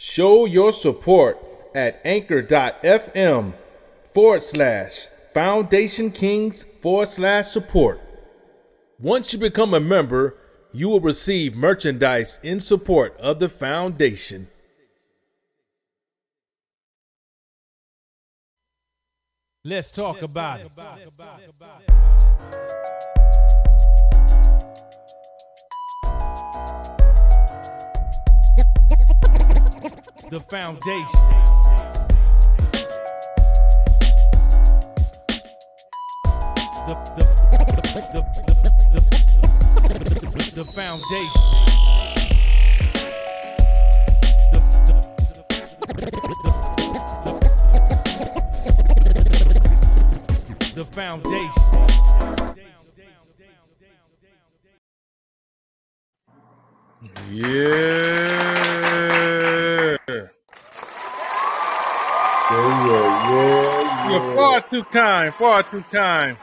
Show your support at anchor.fm forward slash foundation kings forward slash support. Once you become a member, you will receive merchandise in support of the foundation. Let's talk about it. The foundation. The, the, the, the, foundation. The foundation. Yeah. Too kind, far too kind.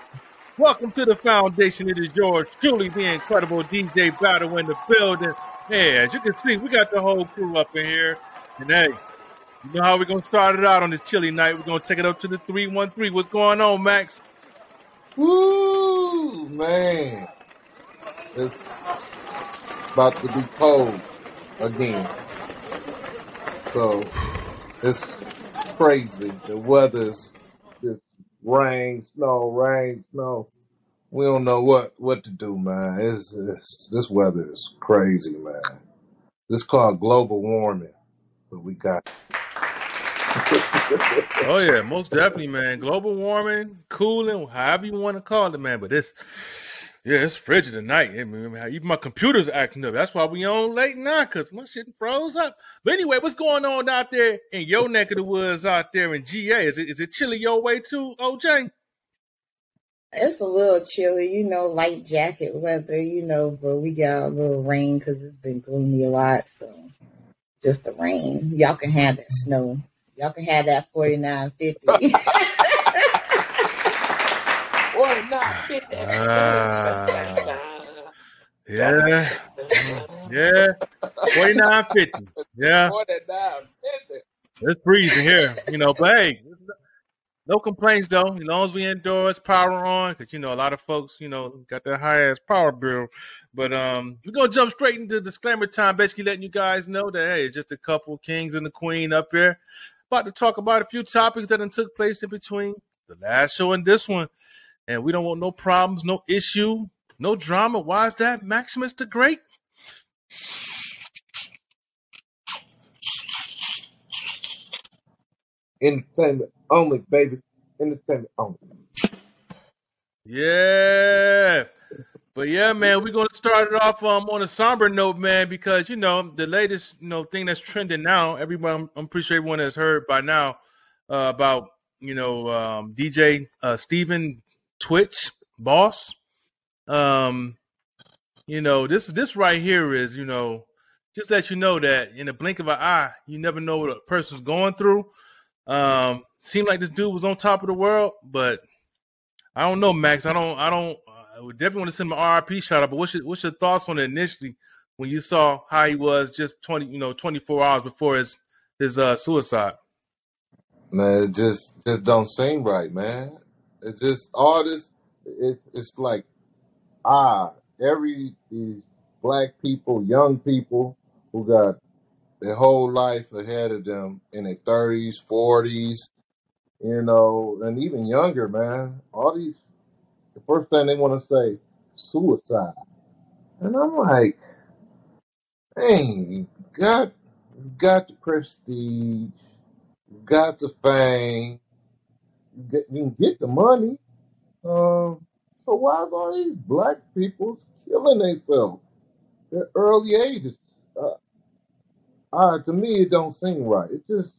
Welcome to the foundation. It is yours truly, the incredible DJ Battle in the building. Yeah, as you can see, we got the whole crew up in here. And hey, you know how we're to start it out on this chilly night. We're to take it up to the 313. What's going on, Max? Woo, man. It's about to be cold again. So it's crazy. The weather's rain, snow, rain, snow. We don't know what, what to do, man. It's, it's this weather is crazy, man. This called global warming, but we got. Oh, yeah, most definitely, man. Global warming, cooling, however you want to call it, man. But it's, yeah, it's frigid tonight. I mean, even my computer's acting up. That's why we on late now, because my shit froze up. But anyway, what's going on out there in your neck of the woods out there in GA? Is it, is it chilly your way too, OJ? It's a little chilly, you know, light jacket weather, you know, but we got a little rain because it's been gloomy a lot. So just the rain. Y'all can have that snow. Y'all can have that 4950. Not 50. Ah, yeah, yeah, 49.50. Yeah, 4950. it's freezing here, you know, but hey, no complaints though. As long as we indoors, power on, because you know a lot of folks, you know, got that high ass power bill. But um, we're gonna jump straight into disclaimer time, basically letting you guys know that hey, it's just a couple kings and the queen up here, about to talk about a few topics that took place in between the last show and this one, and we don't want no problems, no issue, no drama. Why is that, Maximus the Great? Entertainment only, baby. Entertainment only. Yeah. But yeah, man, we're gonna start it off um, on a somber note, man, because you know the latest you know thing that's trending now. Everyone, I'm pretty sure everyone has heard by now uh, about you know um, DJ uh, Stephen Twitch Boss. Um, you know this this right here is you know just that you know that in the blink of an eye, you never know what a person's going through. Um, seemed like this dude was on top of the world, but I don't know, Max. I don't. I don't. I would definitely want to send an RIP shout out. But what's your what's your thoughts on it initially when you saw how he was just twenty, you know, twenty four hours before his his uh, suicide? Man, it just just don't seem right, man. It just all this it, it's like ah, every these black people, young people who got their whole life ahead of them in their thirties, forties, you know, and even younger, man. All these the first thing they want to say, suicide. And I'm like, hey, you got you got the prestige, you got the fame, get you can get the money. Um, so why is all these black people killing themselves at early ages? Uh, uh, to me, it don't seem right. It just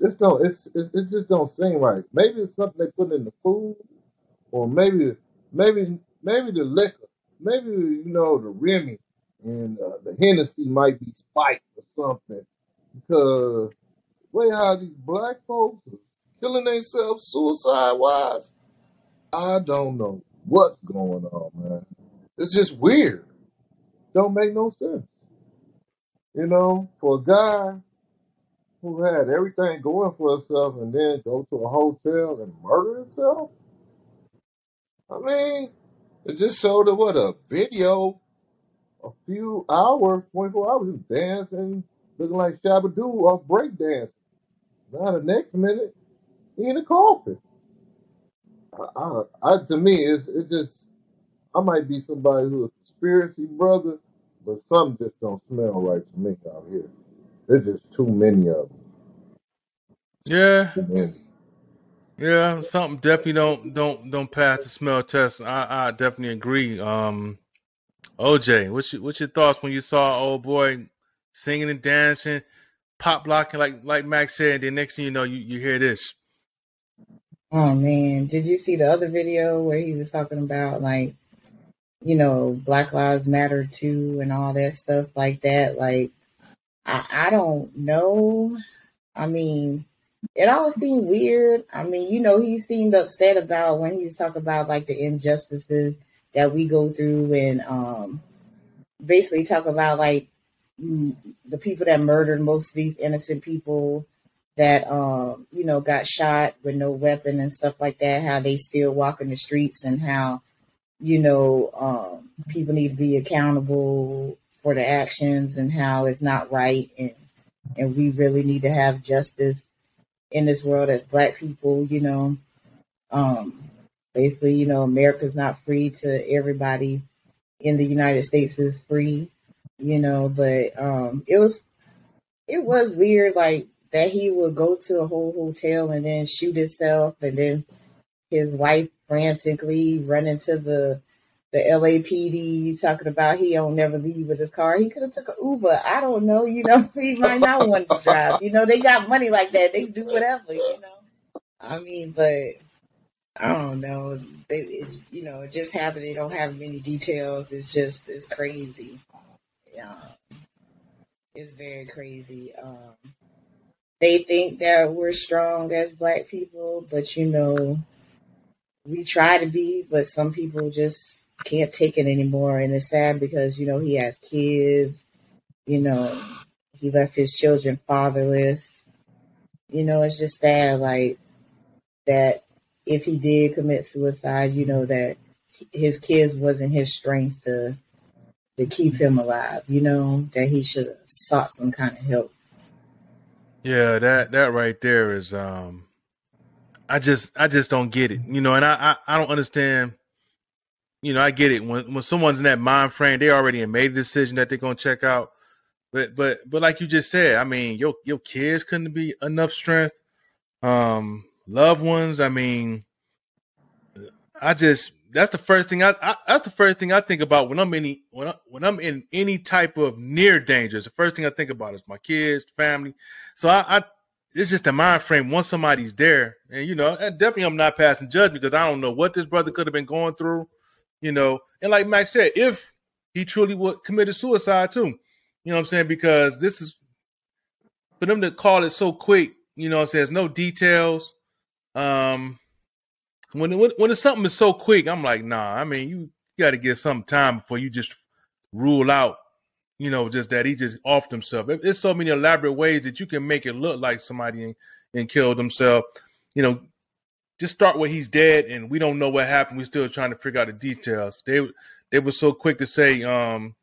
just don't. It's it, it just don't seem right. Maybe it's something they put in the food, or maybe maybe maybe the liquor, maybe you know the Remy and uh, the Hennessy might be spiked or something. Because way how these black folks killing themselves suicide wise, I don't know what's going on, man. It's just weird. Don't make no sense. You know, for a guy who had everything going for himself and then go to a hotel and murder himself? I mean, it just showed her what a video, a few hours, 24 hours, dancing, looking like Shabba off breakdance. Now the next minute, in a coffin. I, I, I to me, it's it just I might be somebody who's a conspiracy brother, but some just don't smell right to me out here. There's just too many of them. Yeah, Too many. yeah. Something definitely don't don't don't pass the smell test. I I definitely agree. Um, OJ, what's your what's your thoughts when you saw old boy singing and dancing, pop blocking like like Max said, and then next thing you know, you, you hear this. Oh man, did you see the other video where he was talking about like, you know, Black Lives Matter too and all that stuff like that? Like, I, I don't know. I mean, it all seemed weird. I mean, you know, he seemed upset about when he was talking about like the injustices that we go through and um basically talk about like mm, the people that murdered most of these innocent people that um you know got shot with no weapon and stuff like that how they still walk in the streets and how you know um people need to be accountable for the actions and how it's not right. And and we really need to have justice in this world as black people you know. Um basically you know america's not free to everybody. In the united states is free you know but um it was it was weird like that he would go to a whole hotel and then shoot himself and then his wife frantically run into the the LAPD talking about he don't never leave with his car. He could have took an Uber. I don't know. You know, he might not want to drive. You know, they got money like that. They do whatever. You know, I mean, but I don't know. They, it, you know, it just happened. They don't have many details. It's just it's crazy. Yeah, it's very crazy. Um, they think that we're strong as black people, but you know, we try to be, but some people just can't take it anymore. And it's sad because, you know, he has kids, you know, he left his children fatherless. You know, it's just sad, like, that if he did commit suicide, you know, that his kids wasn't his strength to to keep him alive, you know, that he should have sought some kind of help. Yeah, that that right there is um I just I just don't get it. You know, and I I, I don't understand you know, I get it. When when someone's in that mind frame, they already made a decision that they're gonna check out. But but but like you just said, I mean, your your kids couldn't be enough strength. Um, loved ones, I mean, I just that's the first thing I, I, that's the first thing I think about when I'm in any when I, when I'm in any type of near danger. The first thing I think about is my kids, family. So I, I it's just a mind frame once somebody's there, and you know, definitely I'm not passing judgment because I don't know what this brother could have been going through, you know. And like Max said, if he truly would committed suicide too, you know what I'm saying? Because this is for them to call it so quick, you know, it says no details. Um, when when when something is so quick, I'm like, nah. I mean, you, got to get some time before you just rule out, you know, just that he just offed himself. There's so many elaborate ways that you can make it look like somebody and, and killed himself. You know, just start where he's dead, and we don't know what happened. We're still trying to figure out the details. They they were so quick to say, um,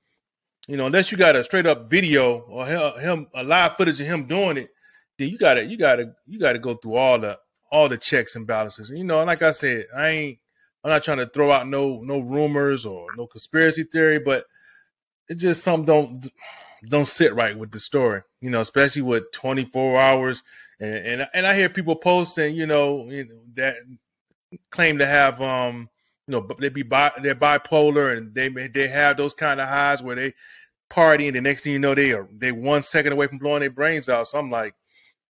you know, unless you got a straight up video or him a live footage of him doing it, then you gotta you gotta you gotta go through all the all the checks and balances. You know, like I said, I ain't I'm not trying to throw out no no rumors or no conspiracy theory, but it just some don't don't sit right with the story. You know, especially with 24 hours and and, and I hear people posting, you know, you know that claim to have um you know they be bi- they're bipolar and they they have those kind of highs where they party and the next thing you know they are they one second away from blowing their brains out. So I'm like,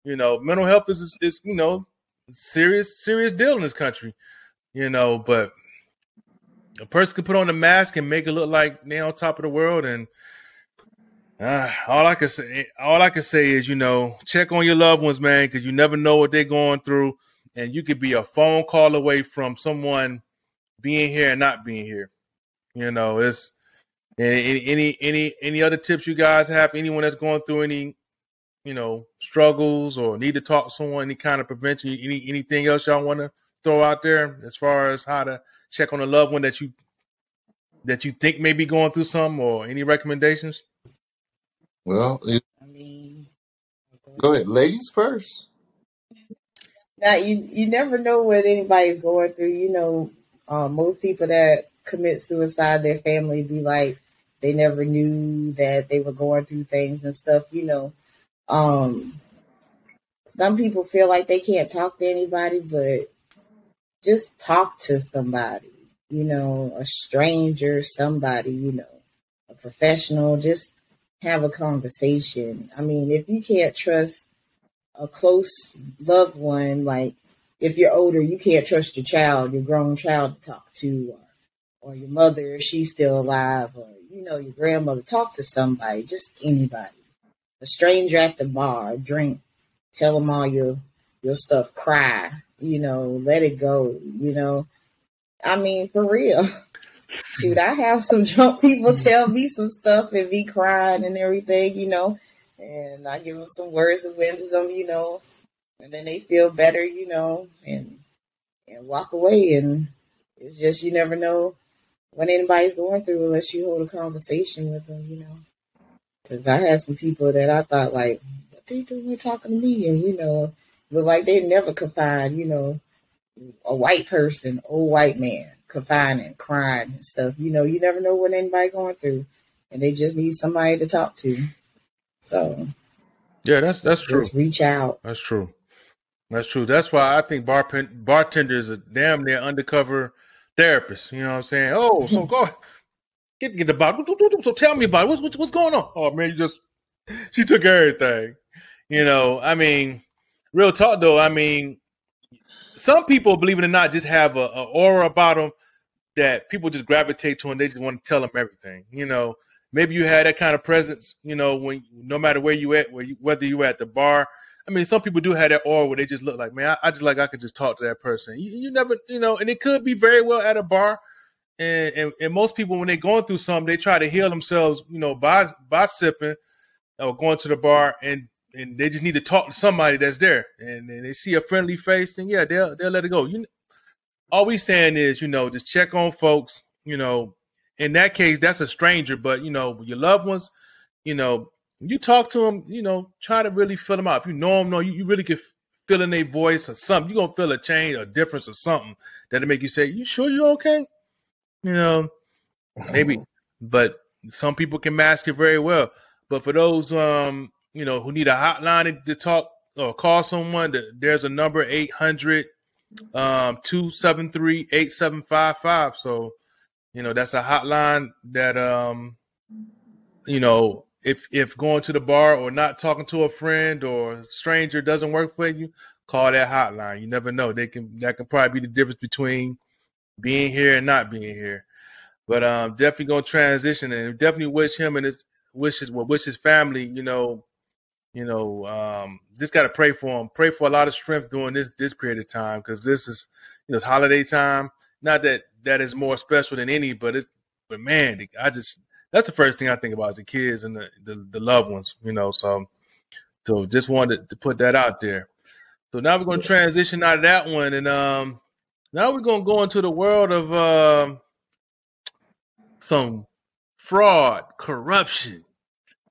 you know, mental health is is, is you know serious serious deal in this country, you know. But a person can put on a mask and make it look like they're on top of the world, and uh, all I can say, all I can say is, you know, check on your loved ones, man, because you never know what they're going through, and you could be a phone call away from someone being here and not being here. You know, it's any any any any other tips you guys have? Anyone that's going through any you know, struggles or need to talk to someone, any kind of prevention, any anything else y'all want to throw out there as far as how to check on a loved one that you that you think may be going through some or any recommendations? Well, it- I mean, go ahead, ladies first. now you you never know what anybody's going through. You know, um, most people that commit suicide, their family be like they never knew that they were going through things and stuff. You know, um, some people feel like they can't talk to anybody, but just talk to somebody. You know, a stranger, somebody. You know, a professional. Just have a conversation. I mean, if you can't trust a close loved one, like if you're older, you can't trust your child, your grown child to talk to, or, or your mother if she's still alive, or you know, your grandmother. Talk to somebody, just anybody. A stranger at the bar, drink, tell them all your your stuff, cry, you know, let it go, you know. I mean, for real. Shoot, I have some drunk people tell me some stuff and be crying and everything, you know, and I give them some words of wisdom, you know, and then they feel better, you know, and and walk away. And it's just you never know what anybody's going through unless you hold a conversation with them, you know. Because I had some people that I thought like, what they doing talking to me, and you know, look like they never confide, you know, a white person, old white man, confining, crying and stuff. You know, you never know what anybody going through, and they just need somebody to talk to. So Yeah, that's that's true. just reach out. That's true. That's true. That's why I think bar bartenders are damn near undercover therapists. You know what I'm saying? Oh, so go get get the bottle. So tell me about it. What's, what's what's going on? Oh man, you just she took everything. You know, I mean, real talk though. I mean, some people, believe it or not, just have a, a aura about them that people just gravitate to, and they just want to tell them everything. You know, maybe you had that kind of presence. You know, when no matter where you at, where you, whether you were at the bar. I mean, some people do have that aura where they just look like, man, I, I just like I could just talk to that person. You, you never, you know, and it could be very well at a bar. And, and and most people when they're going through something, they try to heal themselves, you know, by by sipping or going to the bar, and and they just need to talk to somebody that's there, and, and they see a friendly face, and yeah, they'll they'll let it go. You, all we saying is, you know, just check on folks. You know, in that case, that's a stranger, but you know, your loved ones, you know, you talk to them, you know, try to really fill them out. If you know them, know you, you really can feel in their voice or something. You're gonna feel a change, a difference, or something that'll make you say, "You sure you're okay?" You know, maybe. But some people can mask it very well. But for those, um, you know, who need a hotline to talk or call someone, there's a number 800 um 273 8755. So, you know, that's a hotline that um you know, if if going to the bar or not talking to a friend or stranger doesn't work for you, call that hotline. You never know. They can that can probably be the difference between being here and not being here. But um definitely gonna transition and definitely wish him and his wishes well wish his family, you know, you know, um, just got to pray for him. Pray for a lot of strength during this this period of time because this is you know it's holiday time. Not that that is more special than any, but it's but man, I just that's the first thing I think about is the kids and the, the, the loved ones. You know, so so just wanted to put that out there. So now we're to transition out of that one, and um, now we're going to go into the world of uh, some fraud, corruption.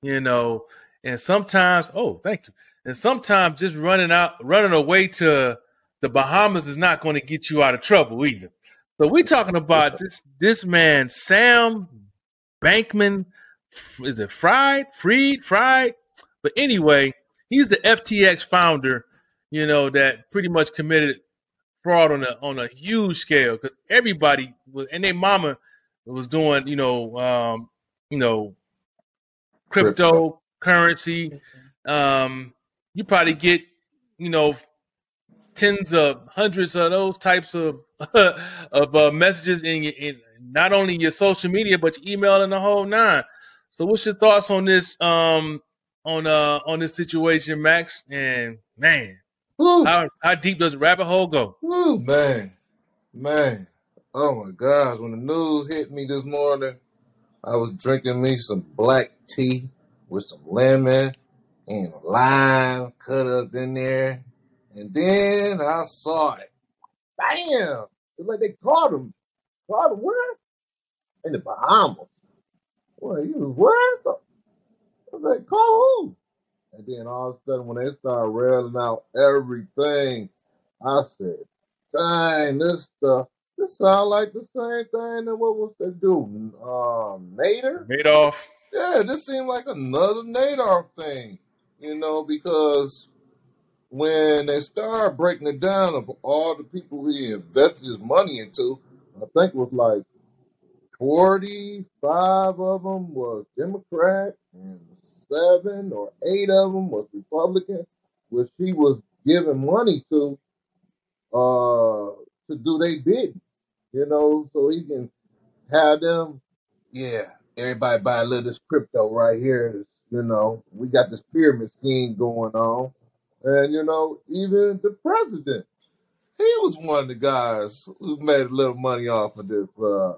You know, and sometimes, oh, thank you. And sometimes just running out, running away to the Bahamas is not going to get you out of trouble either. So we're talking about this this man, Sam Bankman. Is it Fried? Freed? Fried? But anyway, he's the FTX founder. You know that pretty much committed fraud on a on a huge scale because everybody was and their mama was doing you know um, you know crypto currency. Um, you probably get, you know, tens of hundreds of those types of of uh, messages in, your, in not only your social media but your email and the whole nine. So, what's your thoughts on this? Um, on uh on this situation, Max? And man, Woo, how how deep does the rabbit hole go? woo, man, man. Oh my gosh! When the news hit me this morning, I was drinking me some black tea with some lemon and lime line cut up in there. And then I saw it. Bam! It's like they caught him. Caught him where? In the Bahamas. Well, he was where? So, I was like, call who? And then all of a sudden, when they start railing out everything, I said, dang, this stuff, this sound like the same thing that what was they do? Um, Nader? Madoff. Yeah, this seemed like another Nadar thing, you know, because when they started breaking it down of all the people he invested his money into, I think it was like 45 of them was Democrat and seven or eight of them was Republican, which he was giving money to uh to do their bid, you know, so he can have them, yeah, everybody buy a little this crypto right here. You know, we got this pyramid scheme going on. And, you know, even the president, he was one of the guys who made a little money off of this uh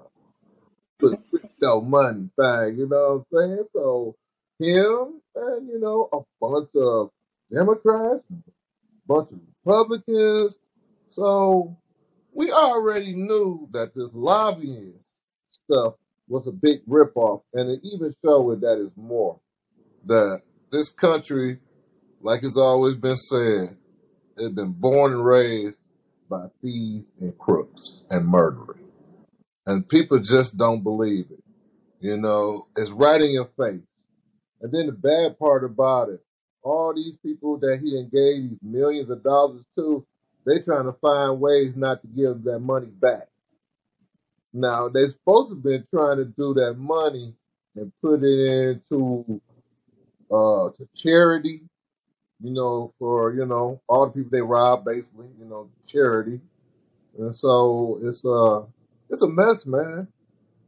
crypto money thing, you know what I'm saying? So him and, you know, a bunch of Democrats, a bunch of Republicans. So we already knew that this lobbying stuff was a big ripoff, and it even showed that it's more. That this country, like it's always been said, has been born and raised by thieves and crooks and murderers. And people just don't believe it. You know, it's right in your face. And then the bad part about it, all these people that he gave these millions of dollars to, they trying to find ways not to give that money back. Now they're supposed to be trying to do that money and put it into uh to charity, you know, for you know all the people they rob, basically, you know, charity. And so it's uh it's a mess, man.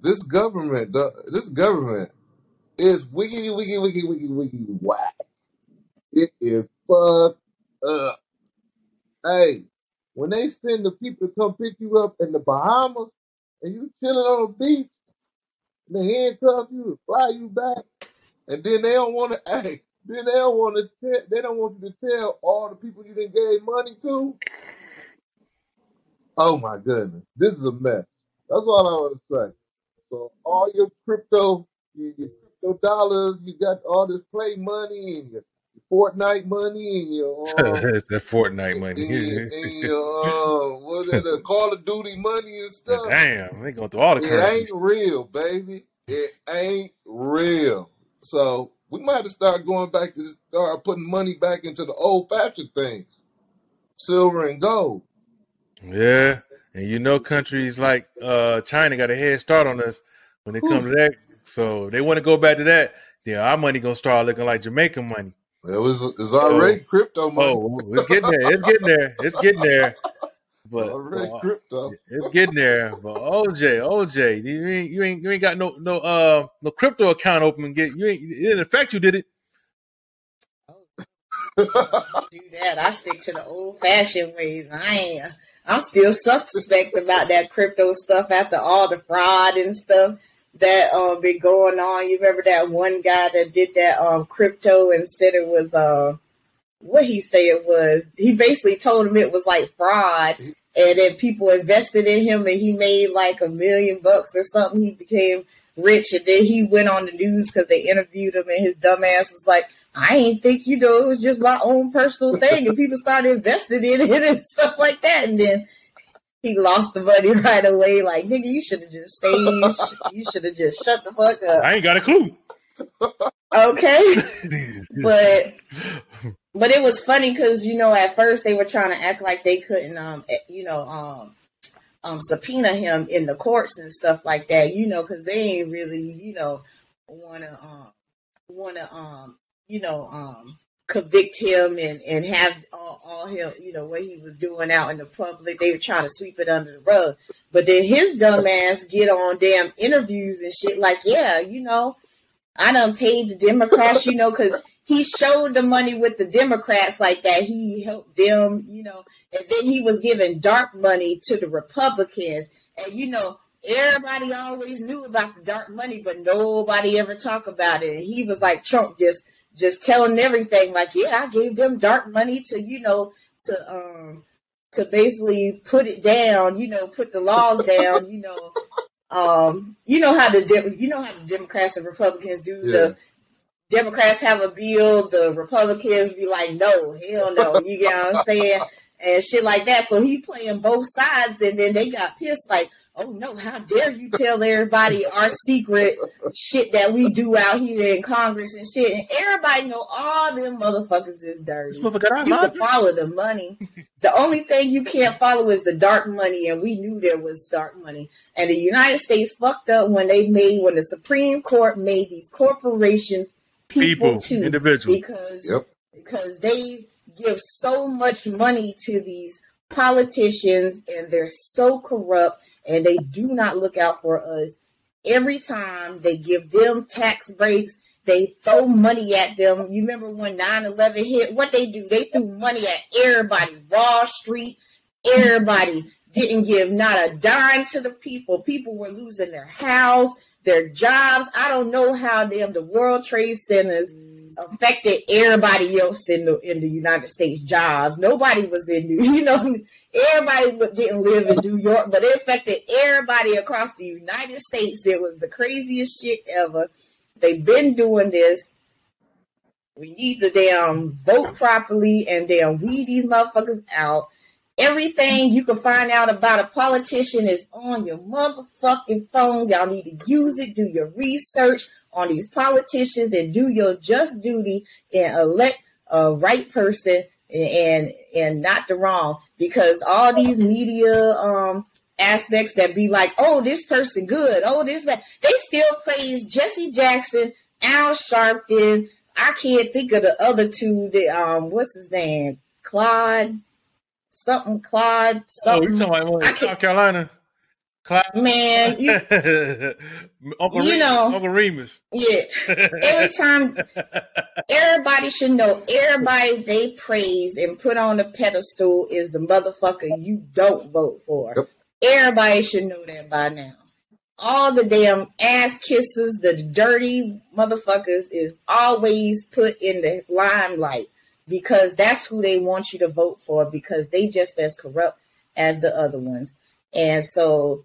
This government, this government is wiggy, wiggy, wiggy, wiggy, wiggy, whack. It is fucked up. Hey, when they send the people to come pick you up in the Bahamas and you chilling on the beach and they handcuff you and fly you back, and then they don't want to, hey, then they don't want to tell, they don't want you to tell all the people you didn't gave money to. Oh my goodness, this is a mess. That's all I want to say. So all your crypto, dollars, you got all this play money and your Fortnite money and your um that Fortnite money. and, your- and your what's that, the Call of Duty money and stuff. Damn, they going through all the It currencies. ain't real, baby. It ain't real. So we might have to start going back to start putting money back into the old fashioned things, silver and gold. Yeah, and you know, countries like uh, China got a head start on us when it comes to that. So they want to go back to that. Then our money gonna start looking like Jamaican money. It was it's already crypto money. Oh, it's getting there. It's getting there. It's getting there. But already uh, crypto. it's getting there. But OJ, OJ, you ain't you ain't you ain't got no no uh no crypto account open. Get you ain't it didn't affect you, did it? do that. I stick to the old fashioned ways. I ain't. I'm still suspect about that crypto stuff after all the fraud and stuff that uh been going on. You remember that one guy that did that um crypto and said it was uh what he say it was. He basically told him it was like fraud. And then people invested in him and he made like a million bucks or something. He became rich and then he went on the news because they interviewed him and his dumb ass was like, I ain't think, you know, it was just my own personal thing. And people started investing in it and stuff like that. And then he lost the money right away. Like, nigga, you should have just stayed. You should have just shut the fuck up. I ain't got a clue. Okay. But but it was funny because you know at first they were trying to act like they couldn't um eh, you know um um subpoena him in the courts and stuff like that you know because they ain't really you know want to um want to um you know um convict him and and have all, all him you know what he was doing out in the public they were trying to sweep it under the rug but then his dumb ass get on damn interviews and shit like yeah you know I done paid the Democrats, you know, because he showed the money with the Democrats like that. He helped them, you know, and then he was giving dark money to the Republicans. And, you know, everybody always knew about the dark money, but nobody ever talked about it. And he was like Trump just just telling everything like, yeah, I gave them dark money to, you know, to um to basically put it down, you know, put the laws down, you know. Um, you know how the you know how the Democrats and Republicans do yeah. the Democrats have a bill, the Republicans be like, no, hell no. You get what I'm saying? And shit like that. So he playing both sides and then they got pissed like, oh no, how dare you tell everybody our secret shit that we do out here in Congress and shit. And everybody know all them motherfuckers is dirty. You can follow the money. the only thing you can't follow is the dark money, and we knew there was dark money. And the United States fucked up when they made when the Supreme Court made these corporations people, people too, individuals because yep. because they give so much money to these politicians and they're so corrupt and they do not look out for us. Every time they give them tax breaks, they throw money at them. You remember when 9 11 hit? What they do? They threw money at everybody. Wall Street, everybody didn't give not a dime to the people. People were losing their house, their jobs. I don't know how them the World Trade Centers affected everybody else in the in the United States jobs. Nobody was in New, you know, everybody didn't live in New York, but it affected everybody across the United States. It was the craziest shit ever. They've been doing this. We need to damn vote properly and damn weed these motherfuckers out. Everything you can find out about a politician is on your motherfucking phone. Y'all need to use it, do your research on these politicians and do your just duty and elect a right person and and not the wrong because all these media um aspects that be like oh this person good oh this bad they still praise jesse jackson al sharpton. I can't think of the other two that um what's his name? Claude something claude something. oh you're talking about south carolina Man, you, Uncle you know, Uncle Remus. Yeah. Every time, everybody should know. Everybody they praise and put on the pedestal is the motherfucker you don't vote for. Yep. Everybody should know that by now. All the damn ass kisses, the dirty motherfuckers is always put in the limelight because that's who they want you to vote for because they just as corrupt as the other ones. And so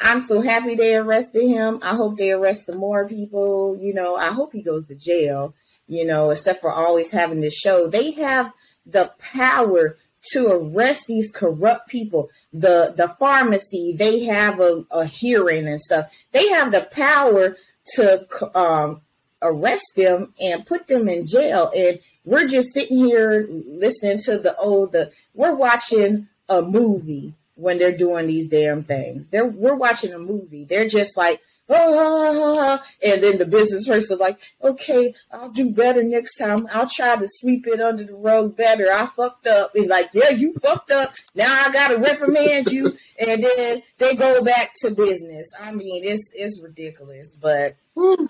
I'm so happy they arrested him. I hope they arrest some more people. You know, I hope he goes to jail, you know, except for always having this show. They have the power to arrest these corrupt people. The the pharmacy, they have a, a hearing and stuff. They have the power to um, arrest them and put them in jail. And we're just sitting here listening to the oh the we're watching a movie when they're doing these damn things. They're we're watching a movie. They're just like, ah, and then the business person like, okay, I'll do better next time. I'll try to sweep it under the rug better. I fucked up. And like, yeah, you fucked up. Now I gotta reprimand you. And then they go back to business. I mean, it's it's ridiculous. But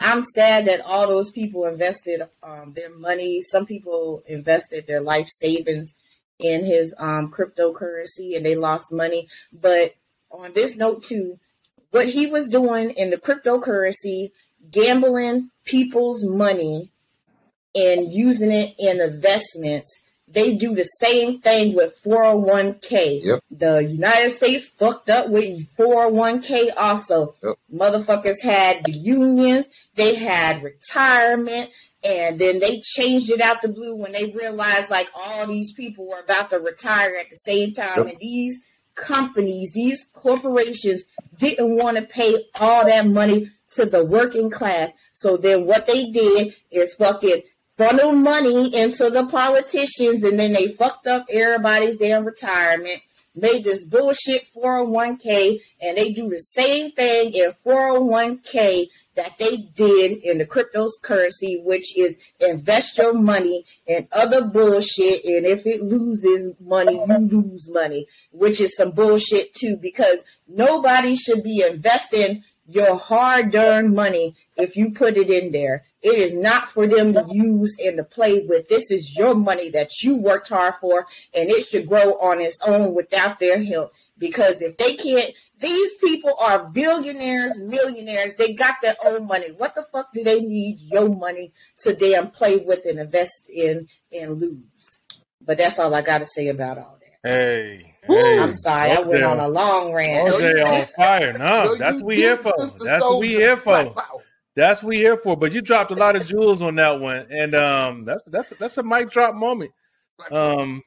I'm sad that all those people invested um, their money. Some people invested their life savings in his um, cryptocurrency and they lost money. But on this note, too, what he was doing in the cryptocurrency, gambling people's money and using it in investments. They do the same thing with 401k. Yep. The United States fucked up with 401k also. Yep. Motherfuckers had the unions, they had retirement, and then they changed it out the blue when they realized like all these people were about to retire at the same time yep. and these companies these corporations didn't want to pay all that money to the working class so then what they did is fucking funnel money into the politicians and then they fucked up everybody's damn retirement made this bullshit 401k and they do the same thing in 401k that they did in the cryptocurrency, which is invest your money in other bullshit. And if it loses money, you lose money, which is some bullshit too, because nobody should be investing your hard earned money if you put it in there. It is not for them to use and to play with. This is your money that you worked hard for, and it should grow on its own without their help. Because if they can't These people are billionaires, millionaires. They got their own money. What the fuck do they need your money to damn play with and invest in and lose? But that's all I got to say about all that. Hey, hey, I'm sorry, I went on a long rant. OJ on fire. No, that's what we here for. That's what we here for. That's what we here for. But you dropped a lot of jewels on that one, and um, that's that's that's a mic drop moment. Um,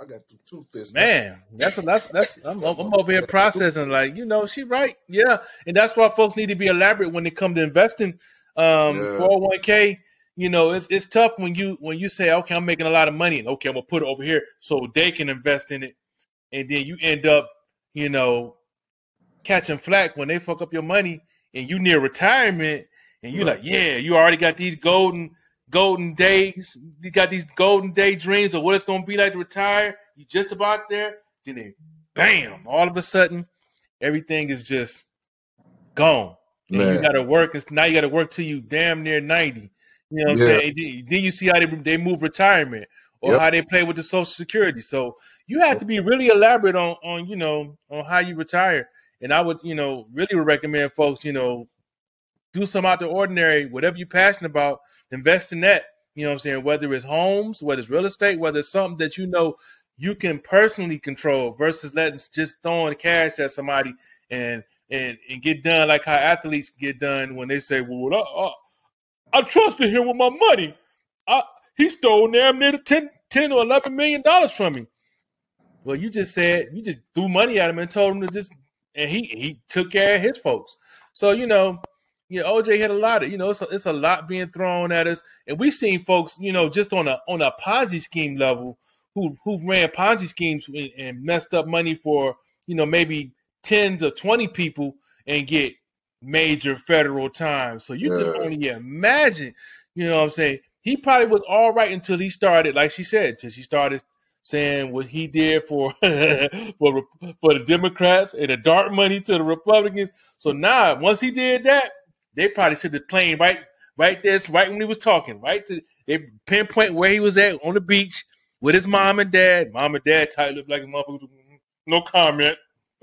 I got two toothpicks. man, that's a, that's that's I'm, I'm over here processing like you know she right, yeah, and that's why folks need to be elaborate when they come to investing. Um, 401k, you know, it's it's tough when you when you say okay, I'm making a lot of money, and okay, I'm gonna put it over here so they can invest in it, and then you end up, you know, catching flack when they fuck up your money, and you near retirement, and you're Right. like, yeah, you already got these golden golden days, you got these golden day dreams of what it's gonna be like to retire. You just about there, then they, bam, all of a sudden, everything is just gone. And you got to work. It's now you got to work till you damn near ninety. You know what I'm saying? Then- Then you see how they they move retirement or Yep. how they play with the Social Security. So you have to be really elaborate on on you know on how you retire. And I would you know really would recommend folks you know do some out the ordinary, whatever you're passionate about, invest in that. You know what I'm saying? Whether it's homes, whether it's real estate, whether it's something that you know you can personally control versus letting just throwing cash at somebody and and and get done like how athletes get done when they say, "Well, I, I, I trusted him with my money. I, he stole damn near 10, 10 or eleven million dollars from me." Well, you just said you just threw money at him and told him to just, and he he took care of his folks. So you know, you know, OJ had a lot of you know, it's a, it's a lot being thrown at us, and we've seen folks, you know, just on a on a Ponzi scheme level who who ran Ponzi schemes and, and messed up money for you know maybe tens or twenty people and get major federal time. So you can only imagine, you know what I'm saying? He probably was all right until he started, like she said, until she started saying what he did for for for the Democrats and the dark money to the Republicans. So now, once he did that, they probably should have claimed right right there, right when he was talking, right to they pinpoint where he was at on the beach with his mom and dad. Mom and dad tight lipped like a motherfucker. No comment.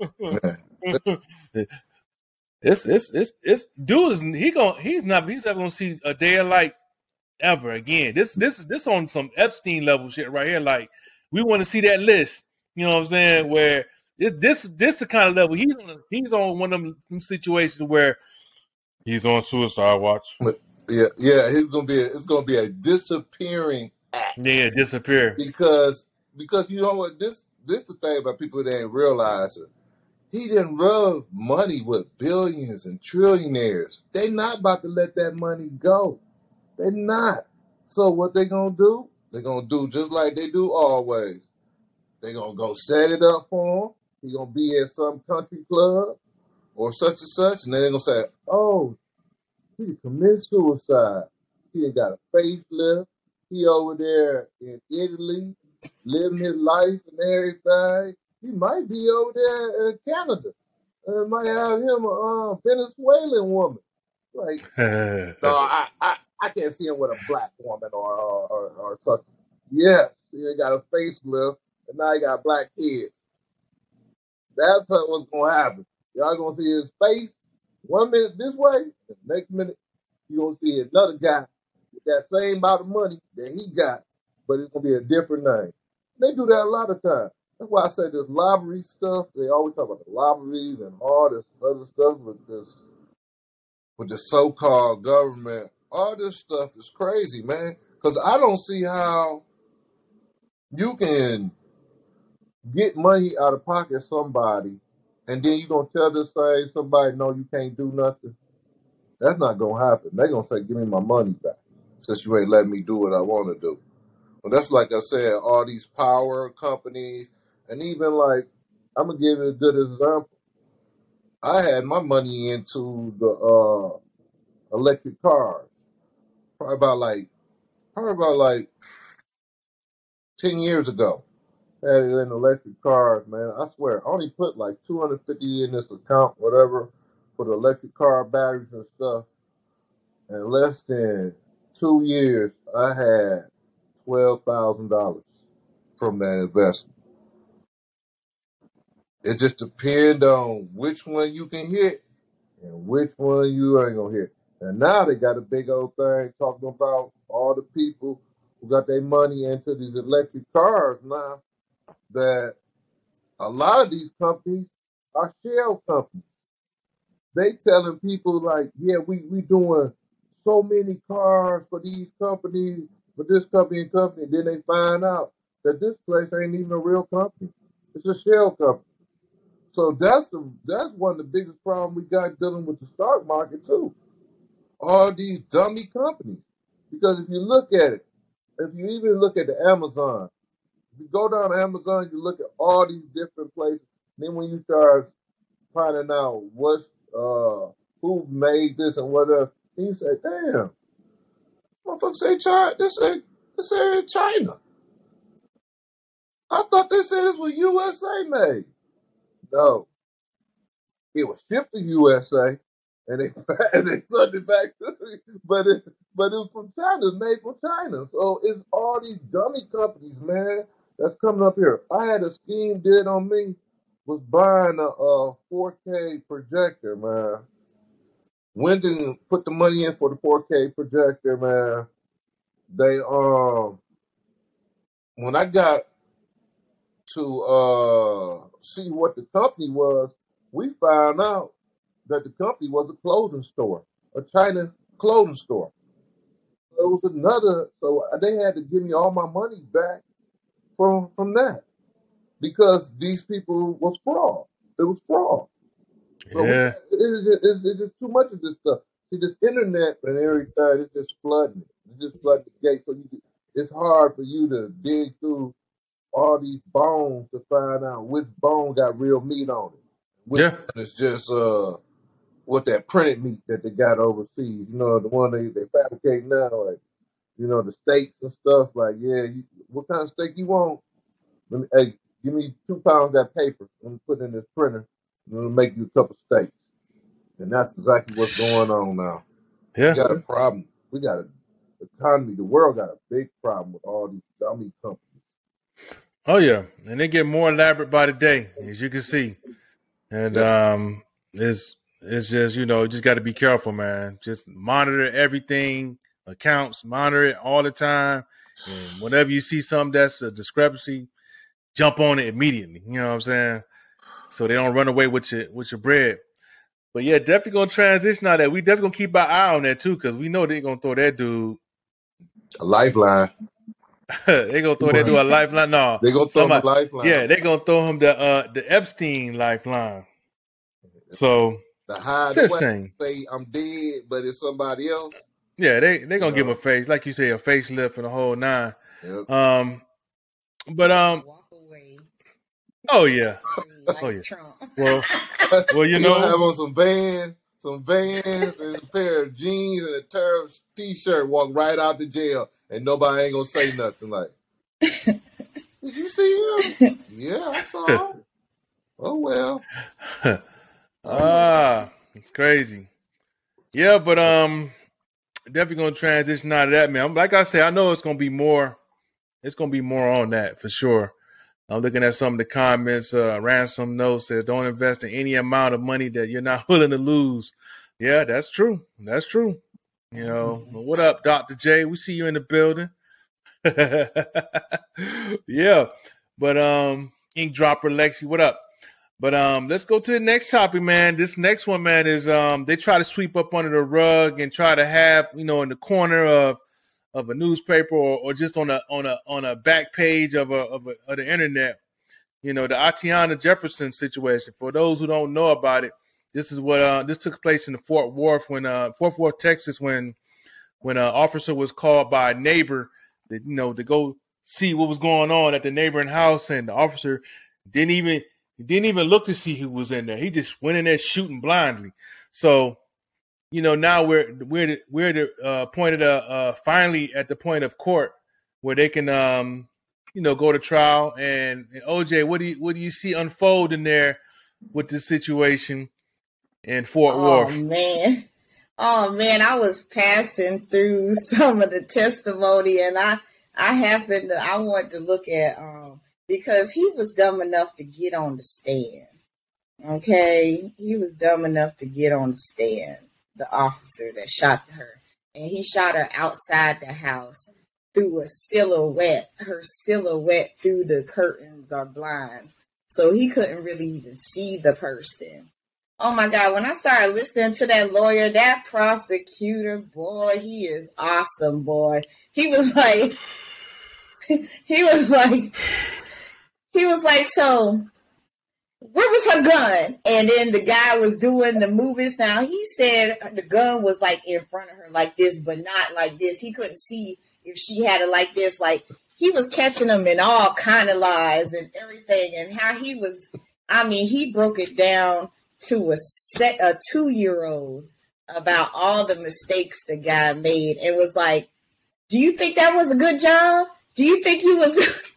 it's it's it's it's dude is he going he's not he's not gonna see a day of light ever again. This this this on some Epstein level shit right here. Like we want to see that list. You know what I'm saying? Where this this this the kind of level he's on. He's on one of them situations where he's on suicide watch. Yeah, yeah, he's gonna be. A, it's gonna be a disappearing act Yeah, disappear. because because you know what this this the thing about people that ain't realizing. He didn't rub money with billions and trillionaires. They not about to let that money go. They're not. So what they gonna do? They gonna do just like they do always. They gonna go set it up for him. He gonna be at some country club or such and such, and then they're gonna say, "Oh, he committed suicide. He ain't got a facelift. He over there in Italy, living his life and everything. He might be over there in Canada. Uh, might have him a uh, Venezuelan woman. Like, no, I, I, I can't see him with a black woman or or, or, or such. Yes, he ain't got a facelift, and now he got black kids. That's how what's gonna happen. Y'all gonna see his face one minute this way, the next minute you gonna see another guy with that same amount of money that he got, but it's gonna be a different name. They do that a lot of times. That's why I say this lottery stuff. They always talk about the lotteries and all this other stuff with this with the so-called government. All this stuff is crazy, man. Because I don't see how you can get money out of pocket somebody, and then you gonna tell this same somebody, no, you can't do nothing. That's not gonna happen. They gonna say, give me my money back since you ain't letting me do what I want to do. Well, that's like I said, all these power companies, and even like I'm gonna give you a good example. I had my money into the uh, electric cars, probably about like probably about like ten years ago. Had it in electric cars, man. I swear, I only put like 250 in this account, whatever, for the electric car batteries and stuff. In less than two years, I had twelve thousand dollars from that investment. It just depends on which one you can hit and which one you ain't gonna hit. And now they got a big old thing talking about all the people who got their money into these electric cars now that a lot of these companies are shell companies. They telling people like, yeah, we we doing so many cars for these companies, for this company and company. Then they find out that this place ain't even a real company. It's a shell company. So that's the that's one of the biggest problems we got dealing with the stock market too. All these dummy companies. Because if you look at it, if you even look at the Amazon, you go down Amazon, you look at all these different places. Then when you start finding out what's uh who made this and whatever, then you say, damn, motherfucker say China. This say this say China. I thought they said this was USA made. No, it was shipped to USA, and they and they sent it back to me. But it but it was from China, made from China. So it's all these dummy companies, man, that's coming up here. I had a scheme did on me was buying a, a 4K projector, man. Did put the money in for the 4K projector, man? They um when I got to uh see what the company was, we found out that the company was a clothing store, a China clothing store. It was another, so they had to give me all my money back from from that because these people was fraud. It was fraud. So Yeah. it, it's, it's, it's just too much of this stuff. See, this internet and everything, it's just flooding. it. It's just flooding the gate. So you, it's hard for you to dig through all these bones to find out which bone got real meat on it. Which Yeah. is just uh what that printed meat that they got overseas. You know, the one they, they fabricate now, like, you know, the steaks and stuff. Like, yeah, you, what kind of steak you want? Let me, hey, give me two pounds of that paper. Let me put it in this printer. And it'll make you a couple steaks. And that's exactly what's going on now. We Yeah. got a problem. We got a economy. The world got a big problem with all these dummy companies. Oh yeah. And they get more elaborate by the day, as you can see. And um it's it's just, you know, just gotta be careful, man. Just monitor everything, accounts, monitor it all the time. And whenever you see something that's a discrepancy, jump on it immediately. You know what I'm saying? So they don't run away with your with your bread. But yeah, definitely gonna transition out of that. We definitely gonna keep our eye on that too, because we know they're gonna throw that dude. A lifeline. they gonna throw that dude a lifeline. No, They gonna throw them a lifeline. yeah, they gonna throw him the uh the Epstein lifeline. So the high it's a away, shame. say I'm dead, but it's somebody else. Yeah, they they gonna give him a face, like you say, a facelift and a whole nine. Yep. Um, but um, Walk away. oh yeah, like oh yeah. Trump. Well, well, you know, gonna have on some vans, some vans, and a pair of jeans and a turf t-shirt. Walk right out the jail, and nobody ain't gonna say nothing. Like, did you see him? Yeah, I saw him. Oh well. Oh well. ah, it's crazy. Yeah, but um, definitely gonna transition out of that, man. Like I said, I know it's gonna be more. It's gonna be more on that for sure. I'm looking at some of the comments. Uh, Ransom note says, "Don't invest in any amount of money that you're not willing to lose." Yeah, that's true. That's true. You know, Well, what up, Doctor J? We see you in the building. yeah, but um, Ink Dropper Lexi, what up? But um, let's go to the next topic, man. This next one, man, is um, they try to sweep up under the rug and try to have you know in the corner of of a newspaper or, or just on a on a on a back page of a of, a, of the internet. You know the Atatiana Jefferson situation. For those who don't know about it, this is what uh, this took place in the Fort Worth when uh, Fort Worth, Texas, when when an officer was called by a neighbor, that you know to go see what was going on at the neighboring house, and the officer didn't even didn't even look to see who was in there. He just went in there shooting blindly. So you know now we're we're the, we're the uh, point of the uh, finally at the point of court where they can um you know go to trial and, and OJ what do you what do you see unfold in there with the situation in Fort Worth? Oh Worth? man. Oh man, I was passing through some of the testimony and I I happened to I wanted to look at um because he was dumb enough to get on the stand. Okay, he was dumb enough to get on the stand. The officer that shot her, and he shot her outside the house through a silhouette, her silhouette through the curtains or blinds, so he couldn't really even see the person. Oh my God, when I started listening to that lawyer, that prosecutor, boy, he is awesome, boy. He was like, he was like, he was like, so where was her gun? And then the guy was doing the movies. Now he said the gun was like in front of her like this, but not like this. He couldn't see if she had it like this. Like he was catching them in all kind of lies and everything, and how he was. I mean, he broke it down to a set a two year old about all the mistakes the guy made, and was like, "Do you think that was a good job? Do you think he was?"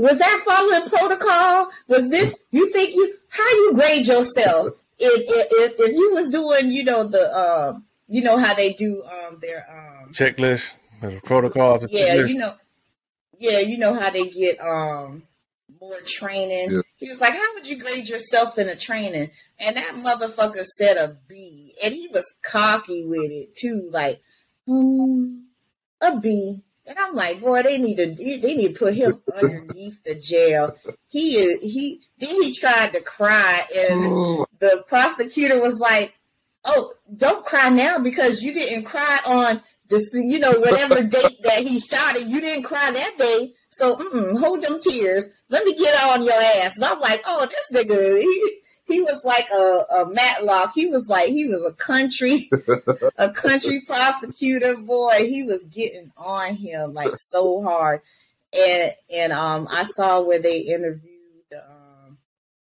Was that following protocol? Was this you think you how you grade yourself if if, if you was doing you know the um you know how they do um their um checklist protocols yeah checklist. you know yeah you know how they get um more training yeah. he was like how would you grade yourself in a training and that motherfucker said a b and he was cocky with it too like hmm, a b and I'm like, boy, they need to they need to put him underneath the jail. He is he then he tried to cry and the prosecutor was like, Oh, don't cry now because you didn't cry on this you know, whatever date that he shot it, you didn't cry that day. So hold them tears. Let me get on your ass. And I'm like, oh, this nigga, he, he was like a, a Matlock. He was like he was a country, a country prosecutor boy. He was getting on him like so hard, and and um I saw where they interviewed um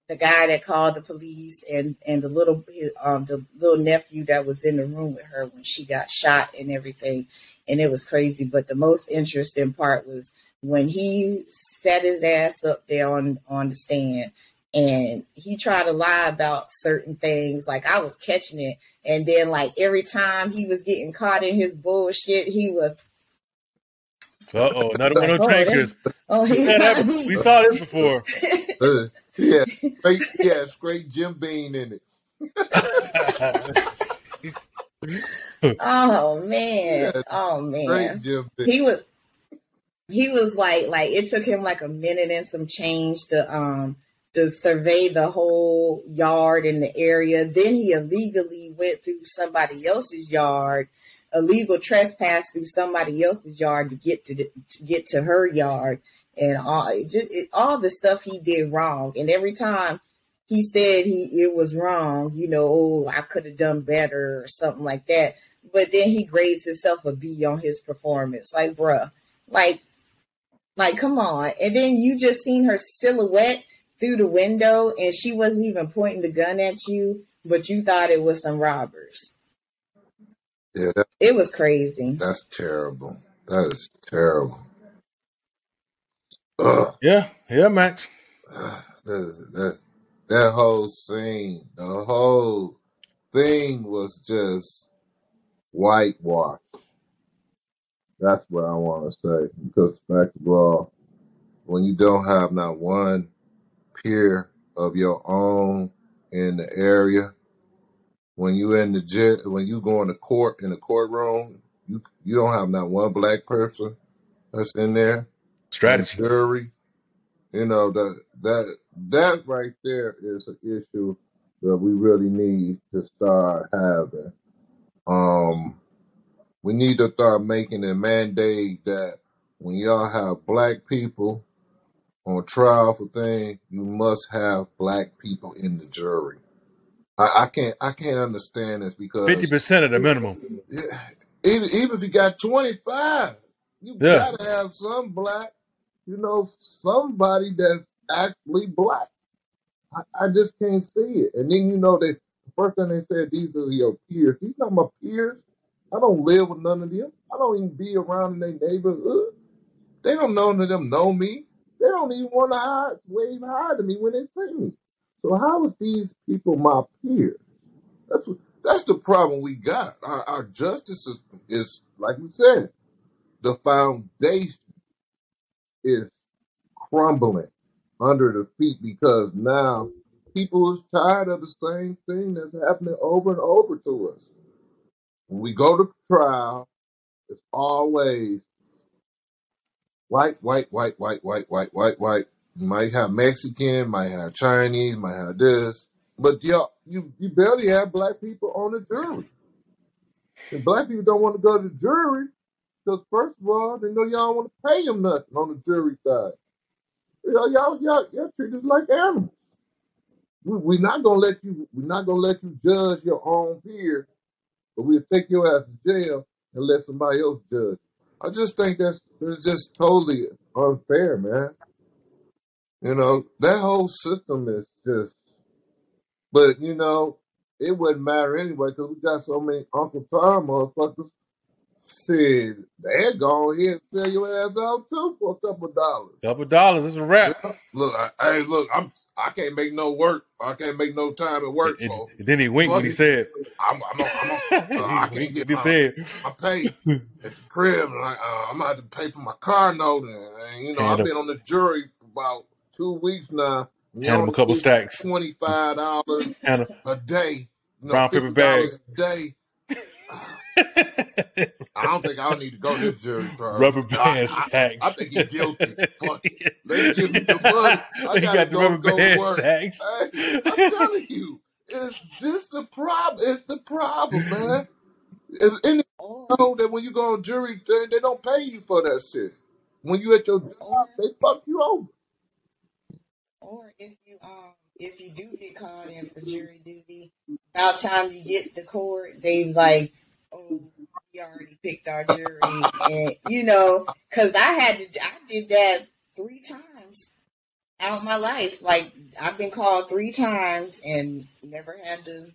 the guy that called the police and and the little um the little nephew that was in the room with her when she got shot and everything, and it was crazy. But the most interesting part was when he set his ass up there on on the stand and he tried to lie about certain things. Like I was catching it, and then like every time he was getting caught in his bullshit, he would. Uh oh, another one of those drinkers. Oh, he, we, we saw this before. Uh, yeah, straight, yeah, straight Jim Beam in it. oh man, yeah, oh man, he was he was like like it took him like a minute and some change to um to survey the whole yard in the area. Then he illegally went through somebody else's yard, illegal trespass through somebody else's yard to get to, the, to get to her yard, and all it just it, all the stuff he did wrong. And every time he said he it was wrong, you know, oh I could have done better or something like that. But then he grades himself a B on his performance. Like, bruh, like, like, come on. And then you just seen her silhouette through the window and she wasn't even pointing the gun at you, but you thought it was some robbers. Yeah, that, it was crazy. That's terrible. That is terrible. Ugh. Yeah, yeah, Max. that, that, that whole scene, the whole thing was just whitewash. That's what I want to say. Because back to all, when you don't have not one peer of your own in the area. When you in the jet, when you go in the court in the courtroom, you you don't have not one black person that's in there. Strategy. The jury, you know that that that right there is an issue that we really need to start having. Um, we need to start making a mandate that when y'all have black people on trial for things, you must have black people in the jury. I, I can't I can't understand this because fifty percent of the minimum. Even even if you got twenty five, you yeah. gotta have some black, you know, somebody that's actually black. I, I just can't see it. And then you know that the first thing they said, these are your peers. These not my peers. I don't live with none of them. I don't even be around in their neighborhood. They don't know none of them know me. They don't even want to hide, wave hi to me when they see me. So how is these people my peers? That's what, that's the problem we got. Our, our justice system is, like we said, the foundation is crumbling under the feet because now people is tired of the same thing that's happening over and over to us. When we go to trial, it's always white, white, white, white, white, white, white, white. You might have Mexican, might have Chinese, might have this, but yeah, you you barely have black people on the jury. And black people don't want to go to the jury because first of all, they know y'all don't want to pay them nothing on the jury side. Know, y'all, y'all, y'all treat us like animals. We, we're not gonna let you. We're not gonna let you judge your own peer, but we'll take your ass to jail and let somebody else judge. I just think that's, that's just totally unfair, man. You know, that whole system is just. But you know, it wouldn't matter anyway because we got so many Uncle Tom motherfuckers. Said they'd go ahead and sell your ass out too for a couple of dollars. Couple dollars, it's a wrap. Yeah. Look, I, hey, look, I'm I can't make no work. I can't make no time at work. And, So and then he winked when he said, I'm I'm I'm, I'm uh, I can't get my said, my pay at the crib, and I, uh, I'm gonna have to pay for my car note. And, and you know, hand I've been on the jury for about two weeks now. and You hand him a couple stacks. twenty five dollars a day. You know, brown paper fifty bag. a day. I don't think I need to go to this jury trial. Rubber I, band I, I think he's guilty. Fuck it. Let's give me the money. I he gotta got the go rubber go to band work. stacks. Hey, I'm telling you, it's this the problem. It's the problem, man. And, and Or you know that when you go on jury, they, they don't pay you for that shit. When you at your job, they fuck you over. or if you um if you do get called in for jury duty, about time you get to court, they like, oh, we already picked our jury, and you know, because I had to, I did that three times out my life. Like I've been called three times and never had to,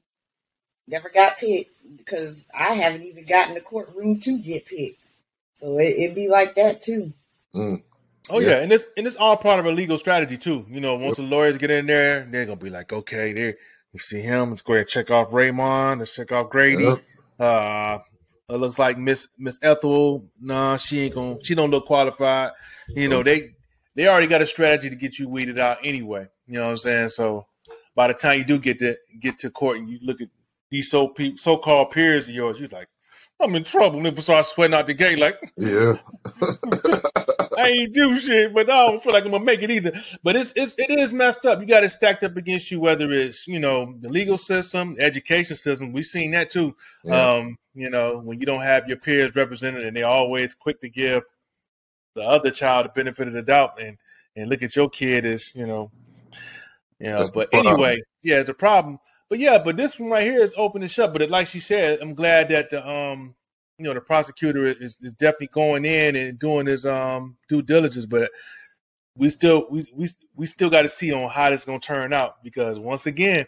never got picked because I haven't even gotten the courtroom to get picked. So it, it'd be like that too. Mm, Oh yeah. yeah, and this and it's all part of a legal strategy too. You know, once the lawyers get in there, they're gonna be like, okay, there you see him. Let's go ahead and check off Raymond. Let's check off Grady. Yep. Uh, it looks like Miss Miss Ethel. Nah, she ain't gonna. She don't look qualified. You know, they they already got a strategy to get you weeded out anyway. You know what I'm saying? So by the time you do get to get to court and you look at these so pe- so called peers of yours, you're like, I'm in trouble. And people start sweating out the gate like. Yeah. I ain't do shit, but I don't feel like I'm gonna make it either. But it's it's it is messed up. You got it stacked up against you, whether it's you know the legal system, education system. We've seen that too. Yeah. Um, you know when you don't have your peers represented, and they're always quick to give the other child the benefit of the doubt, and and look at your kid as you know, you know. That's But anyway, yeah, it's a problem. But yeah, but this one right here is open and shut. But it, like she said, I'm glad that the um you know the prosecutor is, is definitely going in and doing his um due diligence but we still we we, we still got to see on how this is going to turn out because once again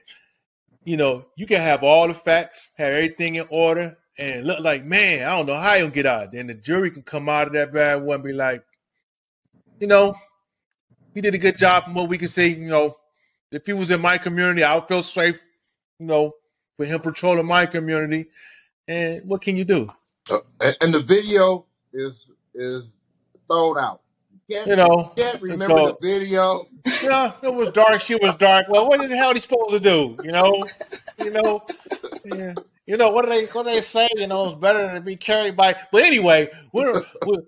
you know you can have all the facts have everything in order and look like man i don't know how he'll get out then the jury can come out of that bad one and be like you know he did a good job from what we can see you know. If he was in my community i would feel safe you know for him patrolling my community and what can you do Uh, and, and the video is is thrown out. You can't, you know can't and remember the so video. yeah, it was dark. She was dark. Well, what the hell are they supposed to do? You know, you know, yeah. You know what do they what do they say? You know, it's better to be carried by. But anyway, we're, we're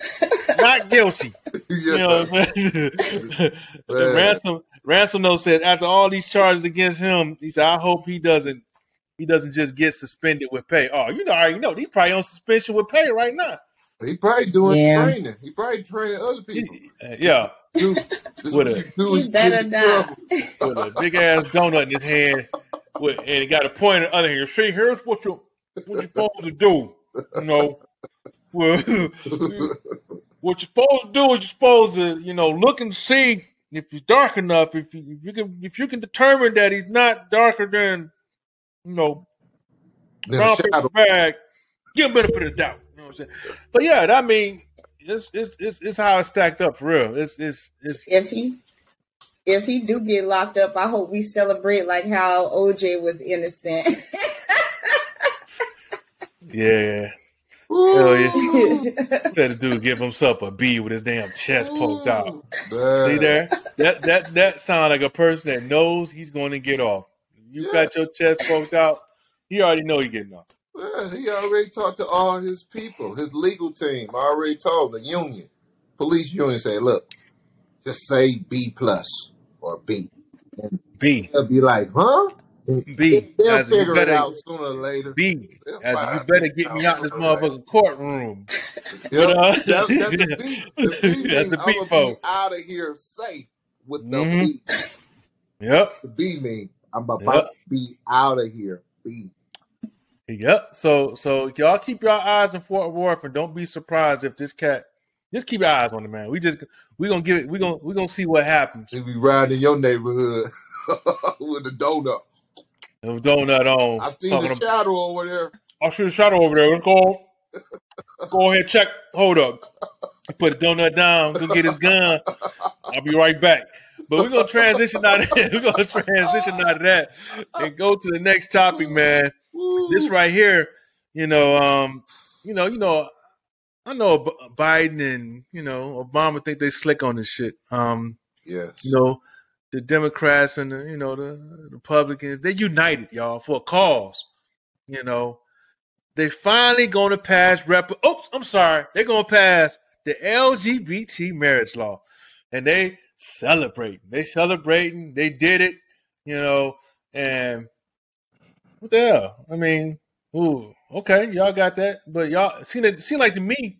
not guilty. You know, yeah. the Man. ransom ransom though said after all these charges against him, he said, I hope he doesn't he doesn't just get suspended with pay. Oh, you know, already know he's probably on suspension with pay right now. He probably doing Yeah. training. He probably training other people. He- uh, yeah, Do this with a you do You when you get better not. with a big ass donut in his hand, with, and he got a pointer under here. See, here's what you what you're supposed to do. You know, what you're supposed to do is you're supposed to, you know, look and see if he's dark enough. If you, if you can if you can determine that he's not darker than, you know, Then brown a paper bag, give him benefit of the doubt. You know what I'm saying? But yeah, I mean, it's it's it's, it's how it's stacked up for real. It's it's it's If he if he do get locked up, I hope we celebrate like how OJ was innocent. yeah. Hell yeah. Ooh, Said the dude give himself a B with his damn chest poked out. ooh, See there? that that that sounds like a person that knows he's going to get off. You Yeah. got your chest poked out. You already know you're getting off. Yeah, he already talked to all his people, his legal team. I already told the union, police union, say, look, just say B plus or B. And B they'll be like, huh? B they'll as figure it better out sooner or later. B They'll as you better get me out out this motherfucking courtroom. Yep. You know? That, that's the B. The B That's the I'm be out of here safe with the Mhm. B. Yep. The B mean I'm about Yep. to be out of here. B. Yep. So so y'all keep your eyes on Fort Worth and don't be surprised if this cat just keep your eyes on the man. We just we gonna give it we gonna we gonna see what happens. He be riding in your neighborhood with a donut. No donut on. I Talking the about, shadow over there. I see a shadow over there. Let's go. Go ahead, check. Hold up. Put the donut down. Go get his gun. I'll be right back. But we're gonna transition out of we're gonna transition out of that and go to the next topic, man. This right here, you know, um, you know, you know, I know Biden and you know Obama think they slick on this shit. Um, Yes. you know, the Democrats and the, you know the Republicans, they united, y'all, for a cause. You know, they finally going to pass rep. Oops, I'm sorry, they're going to pass the LGBT marriage law, and they celebrating. They celebrating. They did it. You know, and what the hell? I mean, ooh, okay, y'all got that, but y'all seem it seem like to me.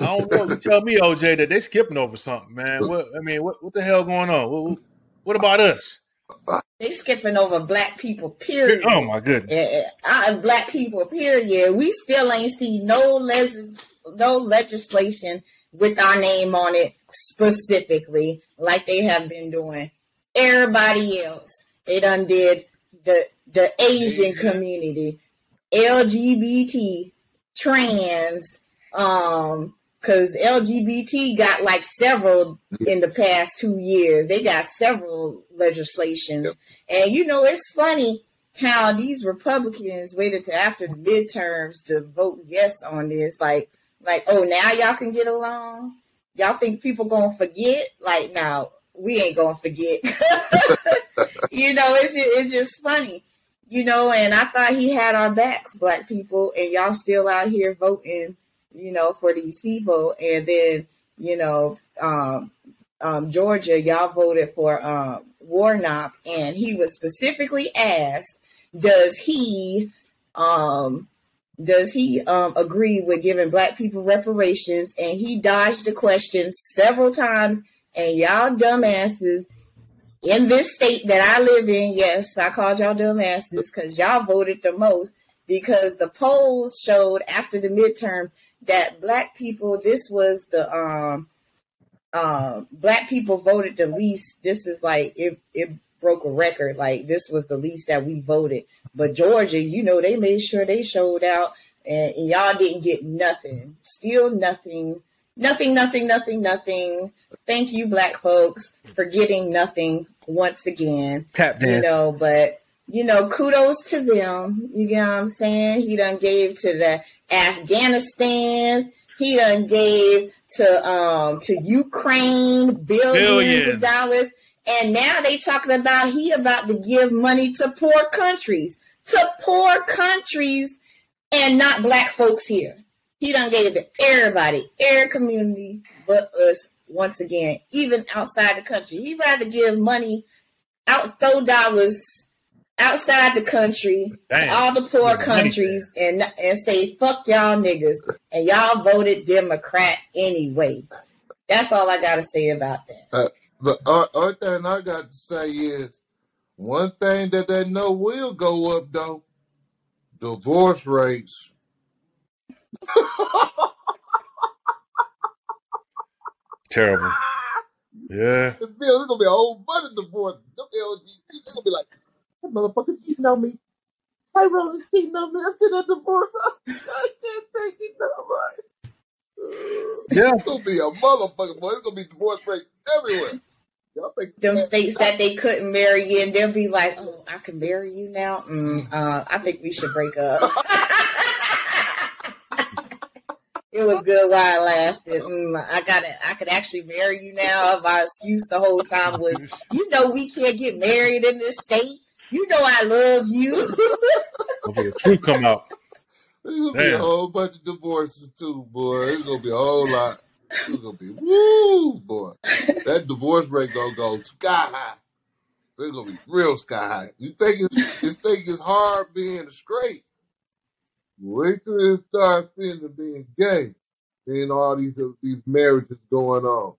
I don't know. You tell me, OJ, that they skipping over something, man. What I mean, what what the hell going on? What, what about us? They skipping over black people, period. Oh my goodness. Yeah, uh, black people, period. We still ain't see no les- no legislation with our name on it specifically, like they have been doing. Everybody else, they done did the the Asian community, LGBT, trans, um, because LGBT got like several in the past two years. They got several legislations. Yep. And you know, it's funny how these Republicans waited to after the midterms to vote yes on this. Like, like, oh, now y'all can get along. Y'all think people gonna forget? Like, no, we ain't gonna forget. you know, it's it's just funny. You know, and I thought he had our backs, black people, and y'all still out here voting, you know, for these people. And then, you know, um, um, Georgia, y'all voted for um, Warnock, and he was specifically asked, does he um, does he um, agree with giving black people reparations? And he dodged the question several times. And y'all dumbasses in this state that I live in, yes, I called y'all dumbasses because y'all voted the most. Because the polls showed after the midterm that black people, this was the um um black people voted the least. This is like it it broke a record. Like this was the least that we voted. But Georgia, you know, they made sure they showed out and, and y'all didn't get nothing. Still nothing. Nothing, nothing, nothing, nothing. Thank you, black folks, for getting nothing once again. Tap You know, but you know, kudos to them. You get what I'm saying? He done gave to the Afghanistan. He done gave to um to Ukraine billions, Billions. of dollars. And now they talking about he about to give money to poor countries. To poor countries and not black folks here. He done gave it to everybody, every community but us once again, even outside the country. He'd rather give money out throw dollars outside the country Damn. to all the poor Money countries and and say fuck y'all niggas and y'all voted Democrat anyway. That's all I gotta say about that. The uh, other thing I got to say is one thing that they know will go up though: divorce rates. Terrible. Yeah. The bill is gonna be a whole bunch of divorce. Them LGBT, they're gonna be like, that motherfucker cheating on me. Tyrone is cheating on me. I'm getting a divorce. I can't take it no more. Yeah. It's gonna be a motherfucker, boy. It's gonna be divorce rates everywhere. Y'all think Them states that they couldn't marry in, they'll be like, "Oh, I can marry you now." Mm, uh, I think we should break up. it it was good while it lasted. Mm, I got it. I could actually marry you now. My excuse the whole time was, you know, we can't get married in this state. You know, I love you. Okay, the truth come out. There's gonna be a whole bunch of divorces too, boy. It's gonna be a whole lot. It's gonna be woo, boy. That divorce rate gonna go sky high. It's gonna be real sky high. You think it's you think it's hard being straight? Wait till it starts seeing it being gay, seeing all these these marriages going on.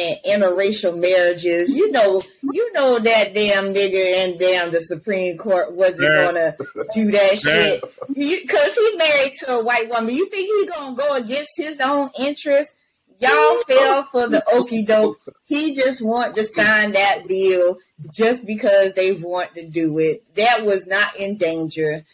And interracial marriages. You know, you know that damn nigga and damn the Supreme Court wasn't Yeah. gonna do that shit because he married to a white woman. You think he gonna go against his own interest? Y'all fell for the okey doke. He just want to sign that bill just because they want to do it. That was not in danger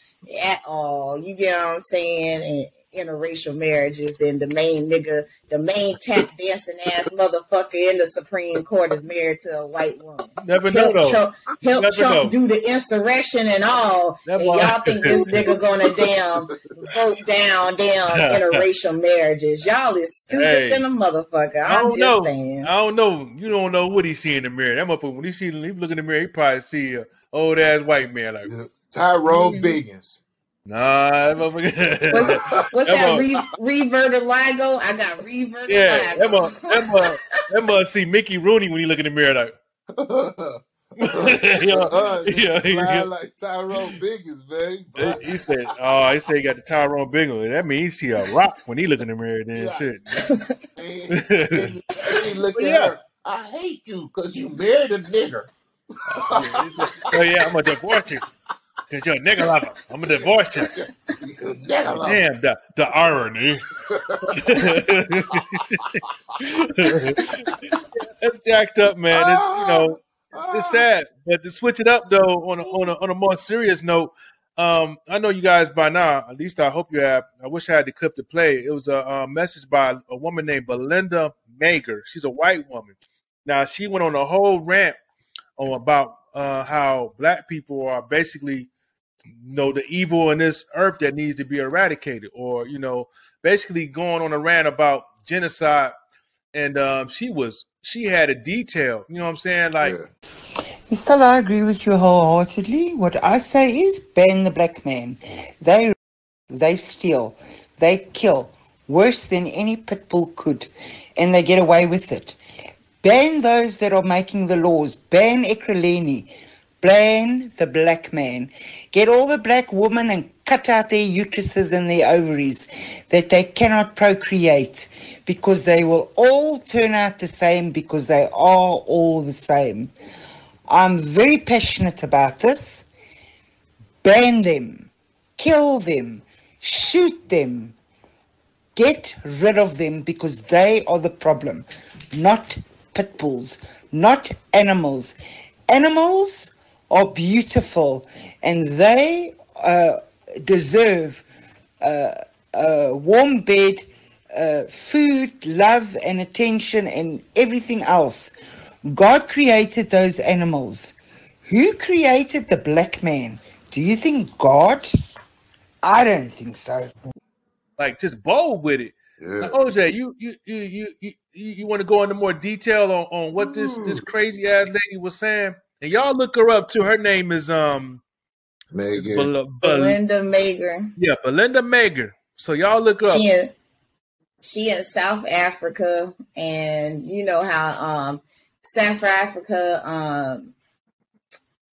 at all. You get what I'm saying? And interracial marriages, and the main nigga, the main tap dancing ass motherfucker in the Supreme Court is married to a white woman. Never know Help though. Trump, help Never Trump know. do the insurrection and all. That and y'all think this nigga gonna damn vote down damn interracial marriages. Y'all is stupid Hey. than a motherfucker. I I'm don't just know. saying. I don't know. You don't know what he see in the mirror. That motherfucker, when he see, he look in the mirror, he probably see a old ass white man. Like, Yeah. Tyrone Mhm. Biggums. Nah, that motherfucker. What's, what's That that mo- re, reverted Ligo? I got reverted yeah, that Ligo. must that must that see Mickey Rooney when he look in the mirror. Like, yeah, uh, yeah, fly yeah. like Tyrone Biggums, man. He He, said, "Oh, he said he got the Tyrone Bingham. That means he see a rock when he look in the mirror. Then Yeah. shit." And, and he looked at yeah. her. I hate you because you married a nigger. Yeah, oh yeah, I'm gonna divorce you because you're a nigga lover. I'm gonna divorce you. Lover. Damn, the the irony. That's jacked up, man. It's you know, it's, it's sad. But to switch it up though, on a, on a on a more serious note, um, I know you guys by now. At least I hope you have. I wish I had the clip to play. It was a, a message by a woman named Belinda Magor. She's a white woman. Now she went on a whole rant on about uh, how black people are basically you know the evil in this earth that needs to be eradicated or you know basically going on a rant about genocide and um, she was she had a detail you know what i'm saying like Yeah. Stella, I agree with you wholeheartedly. What I say is ban the black man. They they steal, they kill worse than any pit bull could, and they get away with it. Ban those that are making the laws. Ban Ekreleni. Ban the black man. Get all the black women and cut out their uteruses and their ovaries that they cannot procreate because they will all turn out the same because they are all the same. I'm very passionate about this. Ban them, kill them, shoot them, get rid of them because they are the problem, not pit bulls, not animals. Animals are beautiful and they uh, deserve uh, a warm bed, uh, food, love, and attention, and everything else. God created those animals. Who created the black man? Do you think God? I don't think so. like just bold with it now, oj you you you you you, you want to go into more detail on, on what this this crazy ass lady was saying and y'all look her up too her name is um it's Megan. Bel- Bel- Belinda Magor. yeah belinda magor so y'all look up She in she in South Africa, and you know how um South Africa um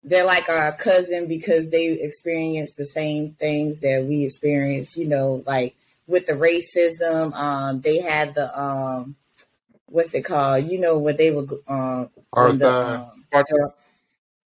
they're like our cousin because they experience the same things that we experience. You know, like with the racism, um they had the um what's it called? You know what they were um when the, um, Part-time?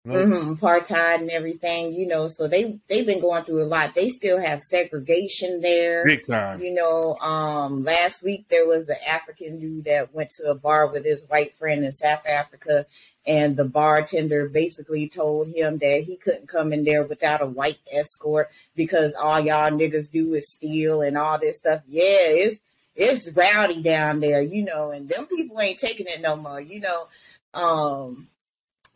No? hmm apartheid and everything, you know, so they they've been going through a lot. They still have segregation there. big time You know, um, last week there was an African dude that went to a bar with his white friend in South Africa, and the bartender basically told him that he couldn't come in there without a white escort because all y'all niggas do is steal and all this stuff. Yeah, it's it's rowdy down there, you know, and them people ain't taking it no more, you know. Um,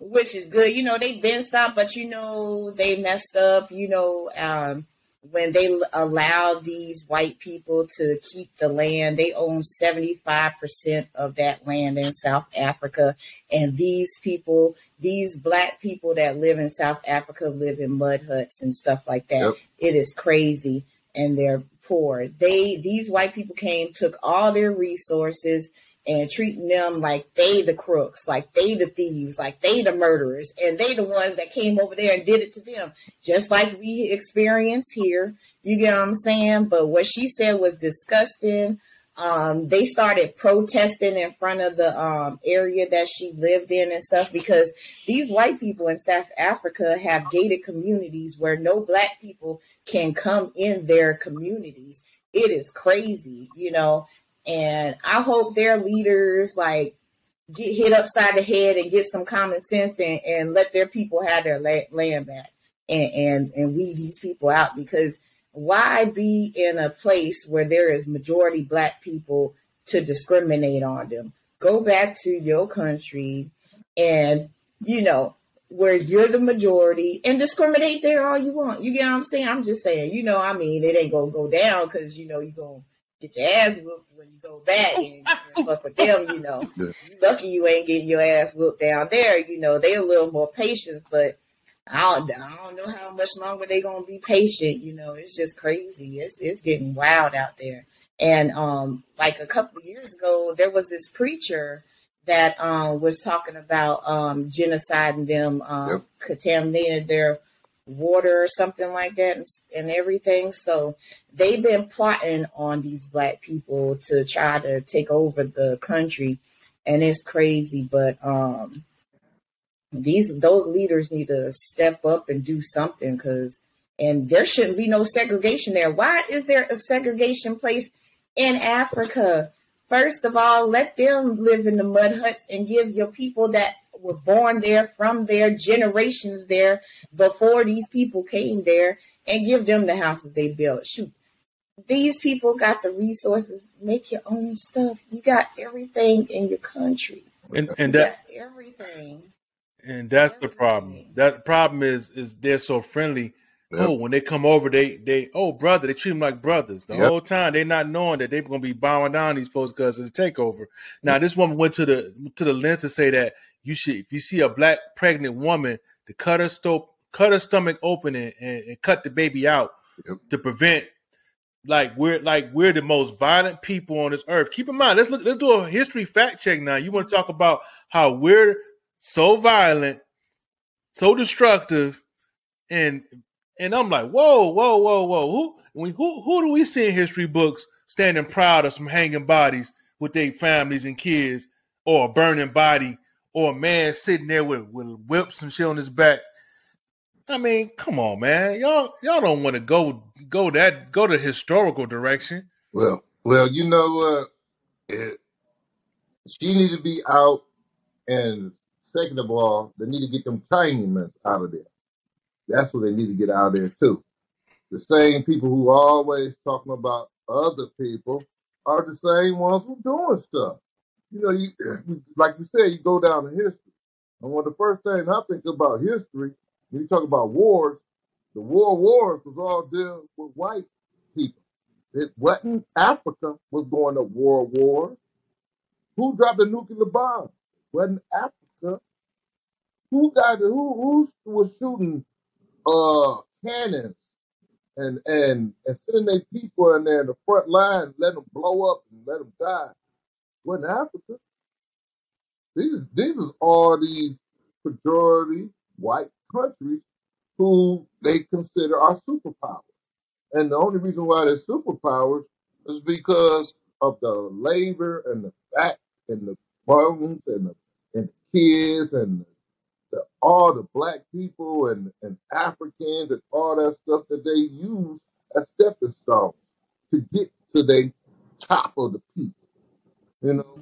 which is good. You know, they've been stopped, but you know, they messed up, you know, um, when they allow these white people to keep the land, they own 75% of that land in South Africa. And these people, these black people that live in South Africa live in mud huts and stuff like that. Yep. It is crazy. And they're poor. They, these white people came, took all their resources, and treating them like they the crooks, like they the thieves, like they the murderers, and they the ones that came over there and did it to them, just like we experience here. You get what I'm saying? But what she said was disgusting. Um, they started protesting in front of the um, area that she lived in and stuff because these white people in South Africa have gated communities where no black people can come in their communities. It is crazy, you know. And I hope their leaders like get hit upside the head and get some common sense and, and let their people have their land back and, and, and weed these people out because why be in a place where there is majority black people to discriminate on them? Go back to your country and, you know, where you're the majority and discriminate there all you want. You get what I'm saying? I'm just saying, you know, I mean, it ain't gonna go down because you know you're gonna get your ass whooped when you go back and, and fuck with them, you know. Yeah. You lucky you ain't getting your ass whooped down there, you know. They a little more patient, but I don't, I don't know how much longer they gonna be patient, you know. It's just crazy. It's it's getting wild out there. And um, like a couple of years ago, there was this preacher that um was talking about um genocide and them um Yep. contaminated their water or something like that and, and everything. So they've been plotting on these black people to try to take over the country and it's crazy but um these those leaders need to step up and do something because and there shouldn't be no segregation there why is there a segregation place in africa first of all let them live in the mud huts and give your people that were born there from their generations there before these people came there and give them the houses they built shoot these people got the resources make your own stuff you got everything in your country And you and that got everything and that's the problem. That problem is is they're so friendly. Yep. Oh, when they come over, they they oh brother, they treat them like brothers. The Yep. whole time they not knowing that they're gonna be bowing down these folks because of the takeover. Now this woman went to the to the lens to say that you should if you see a black pregnant woman to cut her sto- cut her stomach open and, and, and cut the baby out Yep. to prevent like we're like we're the most violent people on this earth. Keep in mind, let's look let's do a history fact check now. You want to talk about how we're so violent, so destructive, and and I'm like, whoa, whoa, whoa, whoa. Who we who who do we see in history books standing proud of some hanging bodies with their families and kids, or a burning body, or a man sitting there with, with whips and shit on his back? I mean, come on, man. Y'all y'all don't want to go go that go the historical direction. Well, well, you know what? It, she need to be out, and second of all, they need to get them Chinese out of there. That's what they need to get out of there too. The same people who always talking about other people are the same ones who doing stuff. You know, you like you said, you go down in history. And one of the first things I think about history, when you talk about wars, the war wars was all dealing with white people. It wasn't Africa was going to war war. Who dropped the nuclear bomb? Wasn't Africa. Who got who who was shooting uh cannons and and and sending their people in there in the front line, letting them blow up and let them die? Wasn't Africa. These these is all these majority white countries who they consider are superpowers. And the only reason why they're superpowers is because of the labor and the fat and the bones and the and the kids and the, all the black people and, and Africans and all that stuff that they use as stepping stones to get to the top of the peak. You know,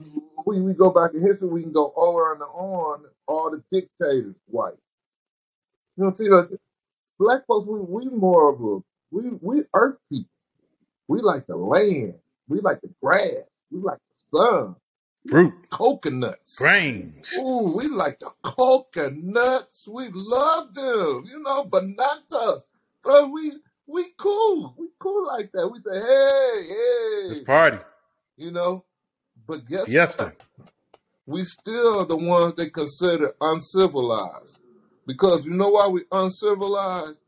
we, we go back in history, we can go over and on all the dictators white. You know, see, like, black folks, we we more of a we we earth people. We like the land. We like the grass. We like the sun. Fruit, Coconuts. grains. Ooh, we like the coconuts. We love them. You know, bananas. Bro, we we cool. We cool like that. We say, hey, Let's hey, party. you know. But guess Yes, what? We still the ones they consider uncivilized. Because you know why we uncivilized?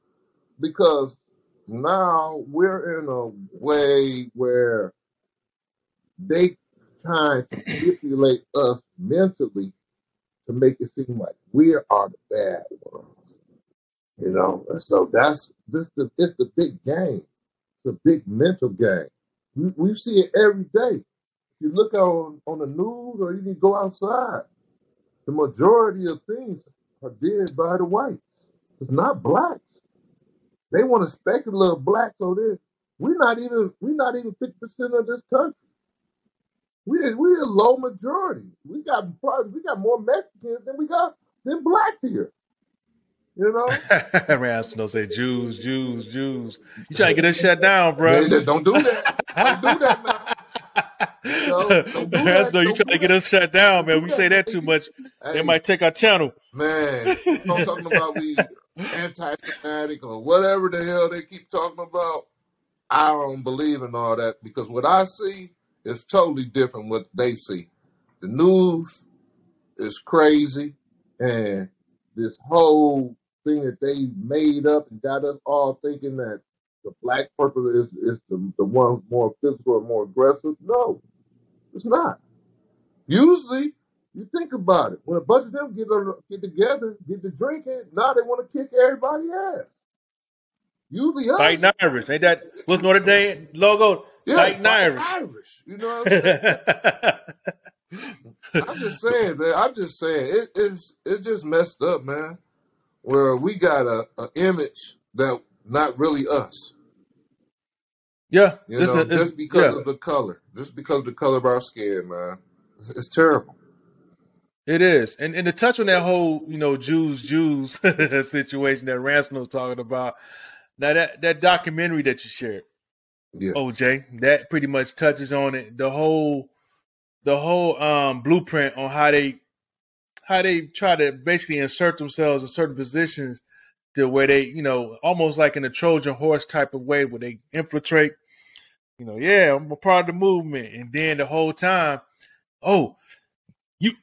Because now we're in a way where they trying to manipulate us mentally to make it seem like we are the bad ones. You know, and so that's this the it's the big game. It's a big mental game. We, we see it every day. If you look on on the news or you can go outside, the majority of things are did by the whites. It's not blacks. They want to speculate blacks on this. We're not even we're not even fifty percent of this country. We we a low majority. We got probably we got more Mexicans than we got than blacks here. You know, Ransom say Jews, Jews, Jews. You trying to get us shut down, bro? They- they- don't do that. Don't do that now. No, do that. Ransom, you trying to get us shut down, man. We say that. too much, they might take our channel. man, I'm talking about we anti-Semitic or whatever the hell they keep talking about. I don't believe in all that because what I see is totally different what they see. The news is crazy, and this whole thing that they made up and got us all thinking that the black person is, is the, the one more physical and more aggressive. No, it's not. Usually, you think about it. When a bunch of them get on, get together, get to drinking, now they want to kick everybody ass. Usually us, Fighting Irish. Ain't that what's Notre Dame logo? yeah, Fighting fighting Irish. Irish. You know what I'm saying? I'm just saying, man. I'm just saying it, it's it's just messed up, man. Where we got a, a image that not really us. yeah, You know, it's- just because yeah, of the color, just because of the color of our skin, man. It's, it's terrible. it is. And and to touch on that whole, you know, Jews, Jews situation that Ransom was talking about. Now that that documentary that you shared, Yeah, OJ, that pretty much touches on it. The whole the whole um blueprint on how they how they try to basically insert themselves in certain positions to where they, you know, almost like in a Trojan horse type of way where they infiltrate, you know, yeah, I'm a part of the movement. And then the whole time, oh, you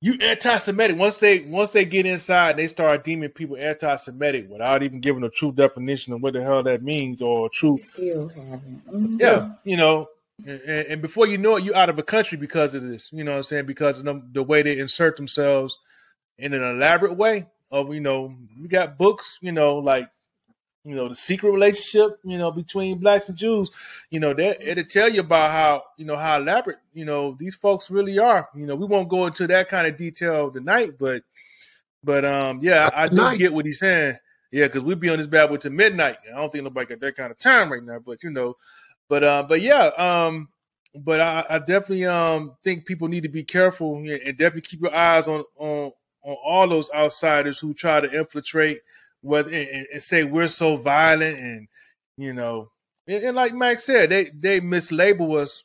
you anti-Semitic. Once they once they get inside, they start deeming people anti-Semitic without even giving a true definition of what the hell that means or true Still haven't. Mhm. yeah, you know, and, and before you know it, you're out of a country because of this. You know what I'm saying? Because of them, the way they insert themselves in an elaborate way. Of you know, we got books. You know, like you know the secret relationship. You know, between blacks and Jews. You know, that it'll tell you about how you know how elaborate you know these folks really are. You know, we won't go into that kind of detail tonight, but but um, yeah, I, I do get what he's saying. Yeah, because we'd be on this bad boy to midnight. I don't think nobody got that kind of time right now, but you know, but uh, but yeah, um, but I, I definitely um think people need to be careful and and definitely keep your eyes on on on all those outsiders who try to infiltrate, whether and, and say we're so violent and you know, and, and like Max said, they they mislabel us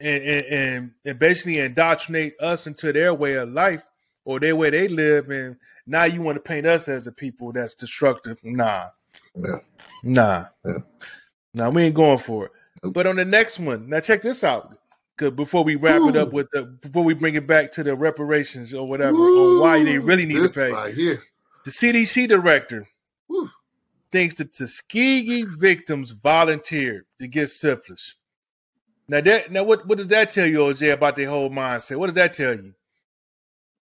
and, and and and basically indoctrinate us into their way of life or their way they live, and now you want to paint us as a people that's destructive. Nah, Yeah. nah, Yeah. nah. We ain't going for it. But on the next one, now check this out. Cause before we wrap it up with the before we bring it back to the reparations or whatever on why they really need this to pay, right here. the CDC director Woo. thinks the Tuskegee victims volunteered to get syphilis. Now that now what what does that tell you, OJ, about their whole mindset? What does that tell you?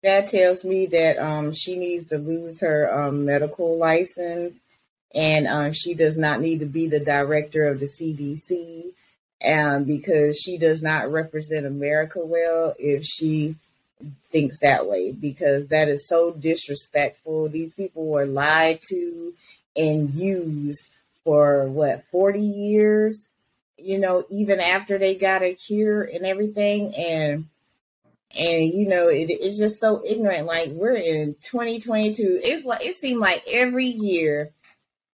That tells me that um, she needs to lose her um, medical license and um, she does not need to be the director of the CDC um, because she does not represent America well if she thinks that way because that is so disrespectful. These people were lied to and used for what 40 years, you know, even after they got a cure and everything. And and you know it, it's just so ignorant. Like we're in 2022 it's like it seemed like every year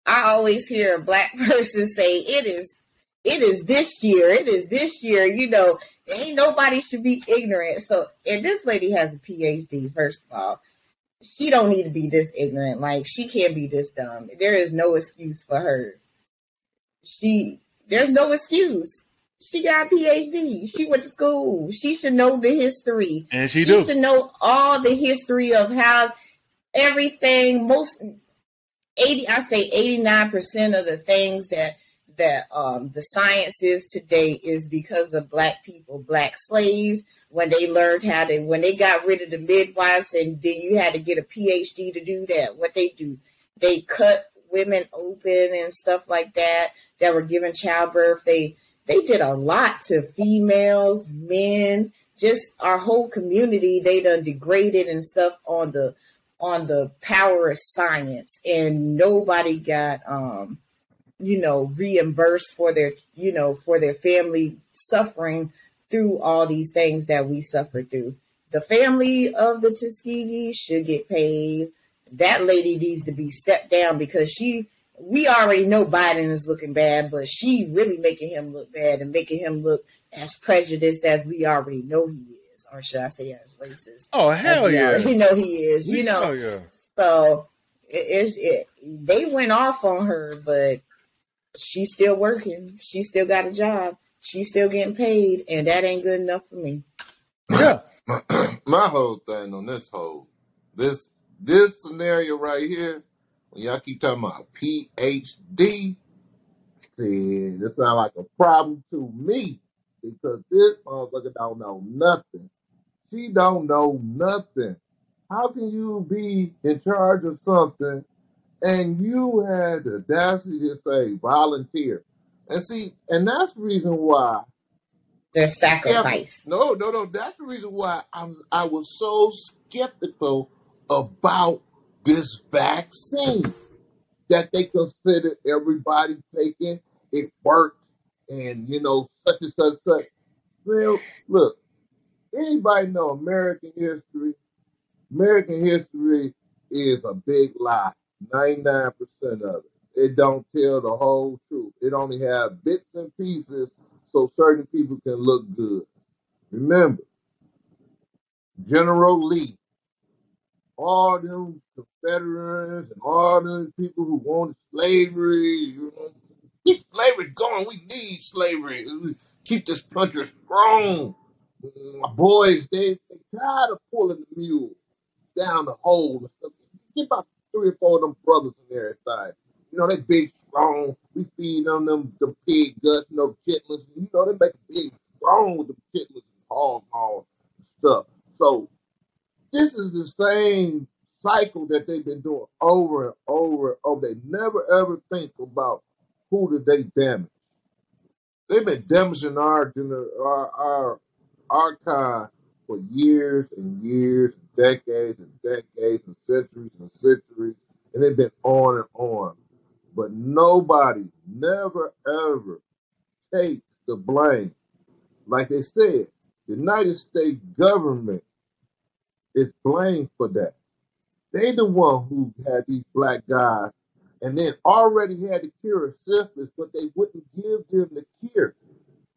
i always hear a black person say it is it is this year it is this year you know ain't nobody should be ignorant so and this lady has a phd first of all she don't need to be this ignorant like she can't be this dumb there is no excuse for her she there's no excuse. She got a PhD. She went to school. She should know the history. And she She do. should know all the history of how everything most 80 I say 89% of the things that that um the science is today is because of black people, black slaves when they learned how to when they got rid of the midwives and then you had to get a PhD to do that. What they do, they cut women open and stuff like that that were given childbirth. They they did a lot to females, men, just our whole community. They done degraded and stuff on the on the power of science, and nobody got um you know reimbursed for their you know for their family suffering through all these things that we suffered through. The family of the Tuskegee should get paid. That lady needs to be stepped down because she we already know Biden is looking bad, but she really making him look bad and making him look as prejudiced as we already know he is, or should I say as racist Oh hell yeah. already know he is. You know, yeah. so it, it's it, they went off on her, but she's still working. She still got a job. She's still getting paid, and that ain't good enough for me. Yeah. my, whole thing on this whole this this scenario right here, when y'all keep talking about PhD, see, this sound like a problem to me because this motherfucker don't know nothing. She don't know nothing. How can you be in charge of something and you had the audacity to say volunteer? And see, and that's the reason why The sacrifice. no, no, no. That's the reason why I'm I was so skeptical about this vaccine that they considered everybody taking it worked and you know such and such such. Well, look, anybody know American history? American history is a big lie. Ninety nine percent of it. It don't tell the whole truth. It only have bits and pieces so certain people can look good. Remember, General Lee, all them Confederates and all them people who wanted slavery, you know, keep slavery going. We need slavery. Keep this country strong. My boys, they, they tired of pulling the mule down the hole. Get about three or four of them brothers in there inside. You know, they big, strong. We feed on them them pig guts, you know, chitlins. You know, they make big, strong with the chitlins and hog maw stuff. So this is the same cycle that they've been doing over and over and over. They never ever think about who did they damage. They've been damaging our our our kind for years and years, decades and decades, and centuries and centuries, and it's been on and on. But nobody never ever takes the blame. Like they said, the United States government is blamed for that. They the one who had these black guys and then already had the cure of syphilis, but they wouldn't give them the cure.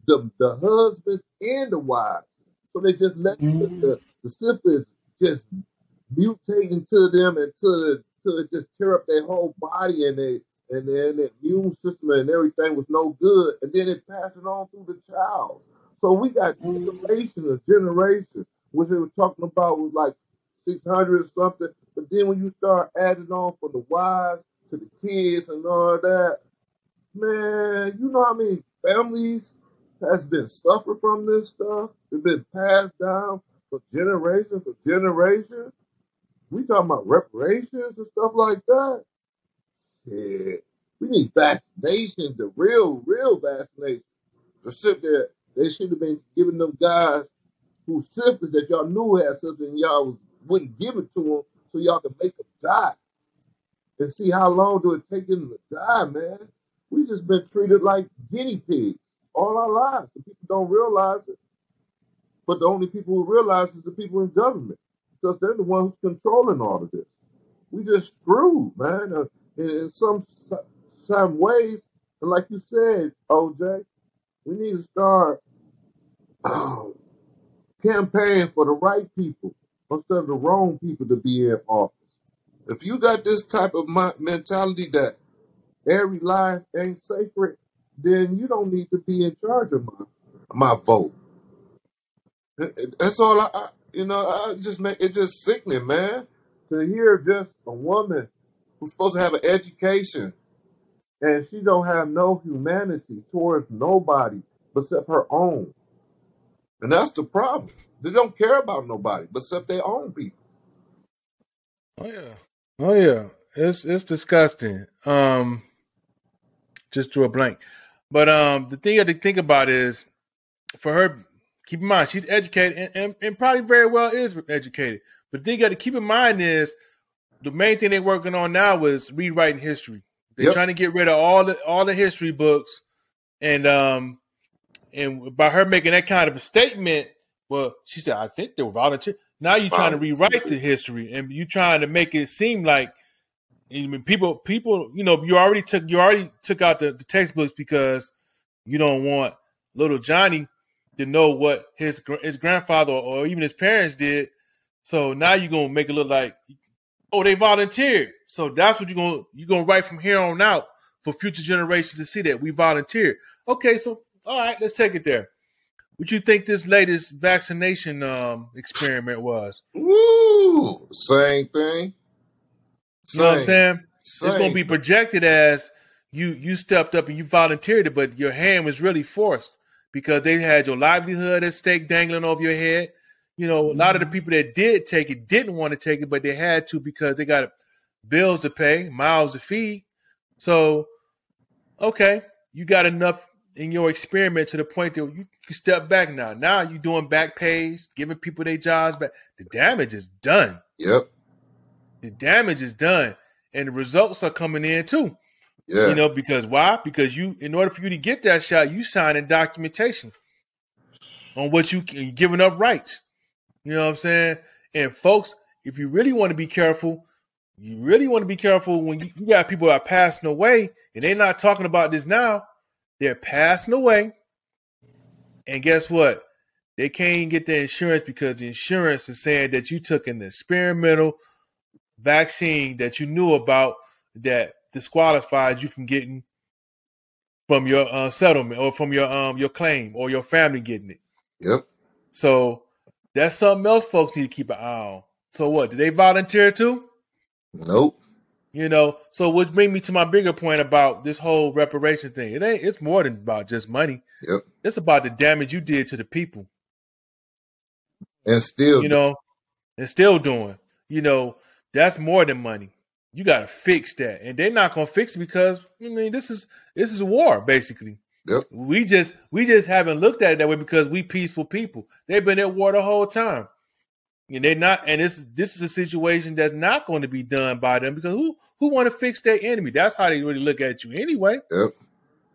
The the husbands and the wives. So they just let the, Mhm. the, the syphilis just mutate into them it, until it just tear up their whole body and they and then the immune system and everything was no good, and then it passed it on through the child. So we got generation of generation, which they were talking about was like six hundred or something. But then when you start adding on from the wives to the kids and all that, man, you know how many families has been suffering from this stuff? It's been passed down for generation for generation. We talking about reparations and stuff like that. Yeah. We need vaccinations, the real, real vaccinations. To sit there, they should have been giving them guys who syphilis that y'all knew had and y'all wouldn't give it to them so y'all could make them die. And see how long do it take them to die, man. We just been treated like guinea pigs all our lives. And people don't realize it. But the only people who realize is the people in government because they're the ones controlling all of this. We just screwed, man. Uh, in, in some some ways, and like you said, OJ, we need to start campaigning for the right people instead of the wrong people to be in office. If you got this type of mentality that every life ain't sacred, then you don't need to be in charge of my my vote. That's all I, I you know. I just make it just sickening, man, to hear just a woman who's supposed to have an education and she don't have no humanity towards nobody except her own. And that's the problem. They don't care about nobody except their own people. Oh yeah. Oh yeah. It's it's disgusting. Um just drew a blank. But um the thing I have to think about is for her keep in mind she's educated and, and, and probably very well is educated. But the thing you got to keep in mind is the main thing they're working on now is rewriting history. They're Yep. trying to get rid of all the all the history books, and um, and by her making that kind of a statement, well, she said, "I think they were volunteer." Now you're trying to rewrite the history, and you're trying to make it seem like I mean, people, people, you know, you already took you already took out the, the textbooks because you don't want little Johnny to know what his his grandfather or even his parents did. So now you're gonna make it look like, oh, they volunteered. So that's what you're gonna you're gonna write from here on out for future generations to see that we volunteered. Okay, so all right, let's take it there. What you think this latest vaccination um, experiment was? Woo! Same thing. You know what I'm Same. saying? It's going to be projected as you you stepped up and you volunteered it, but your hand was really forced because they had your livelihood at stake dangling over your head. You know, a lot of the mm-hmm. people that did take it didn't want to take it, but they had to because they got bills to pay, miles to feed. So, okay, you got enough in your experiment to the point that you can step back now. Now you're doing back pays, giving people their jobs back. The damage is done Yep. the damage is done and the results are coming in too Yeah. you know because why? Because you in order for you to get that shot you sign signing documentation on what you giving up rights. You know what i'm saying? And folks if you really want to be careful you really want to be careful when you, you got people that are passing away and they're not talking about this now they're passing away. And guess what? They can't get the insurance because the insurance is saying that you took an experimental vaccine that you knew about that disqualifies you from getting from your uh, settlement or from your um your claim or your family getting it. Yep. So that's something else folks need to keep an eye on. So what? Did they volunteer too? Nope. You know, so which brings me to my bigger point about this whole reparation thing. It ain't it's more than about just money. Yep. It's about the damage you did to the people. And still you know, and still doing. You know, that's more than money. You got to fix that, and they're not gonna fix it because I mean, this is this is a war basically. Yep. We just we just haven't looked at it that way because we peaceful people. They've been at war the whole time, and they're not. And this this is a situation that's not going to be done by them because who who want to fix their enemy? That's how they really look at you anyway. Yep.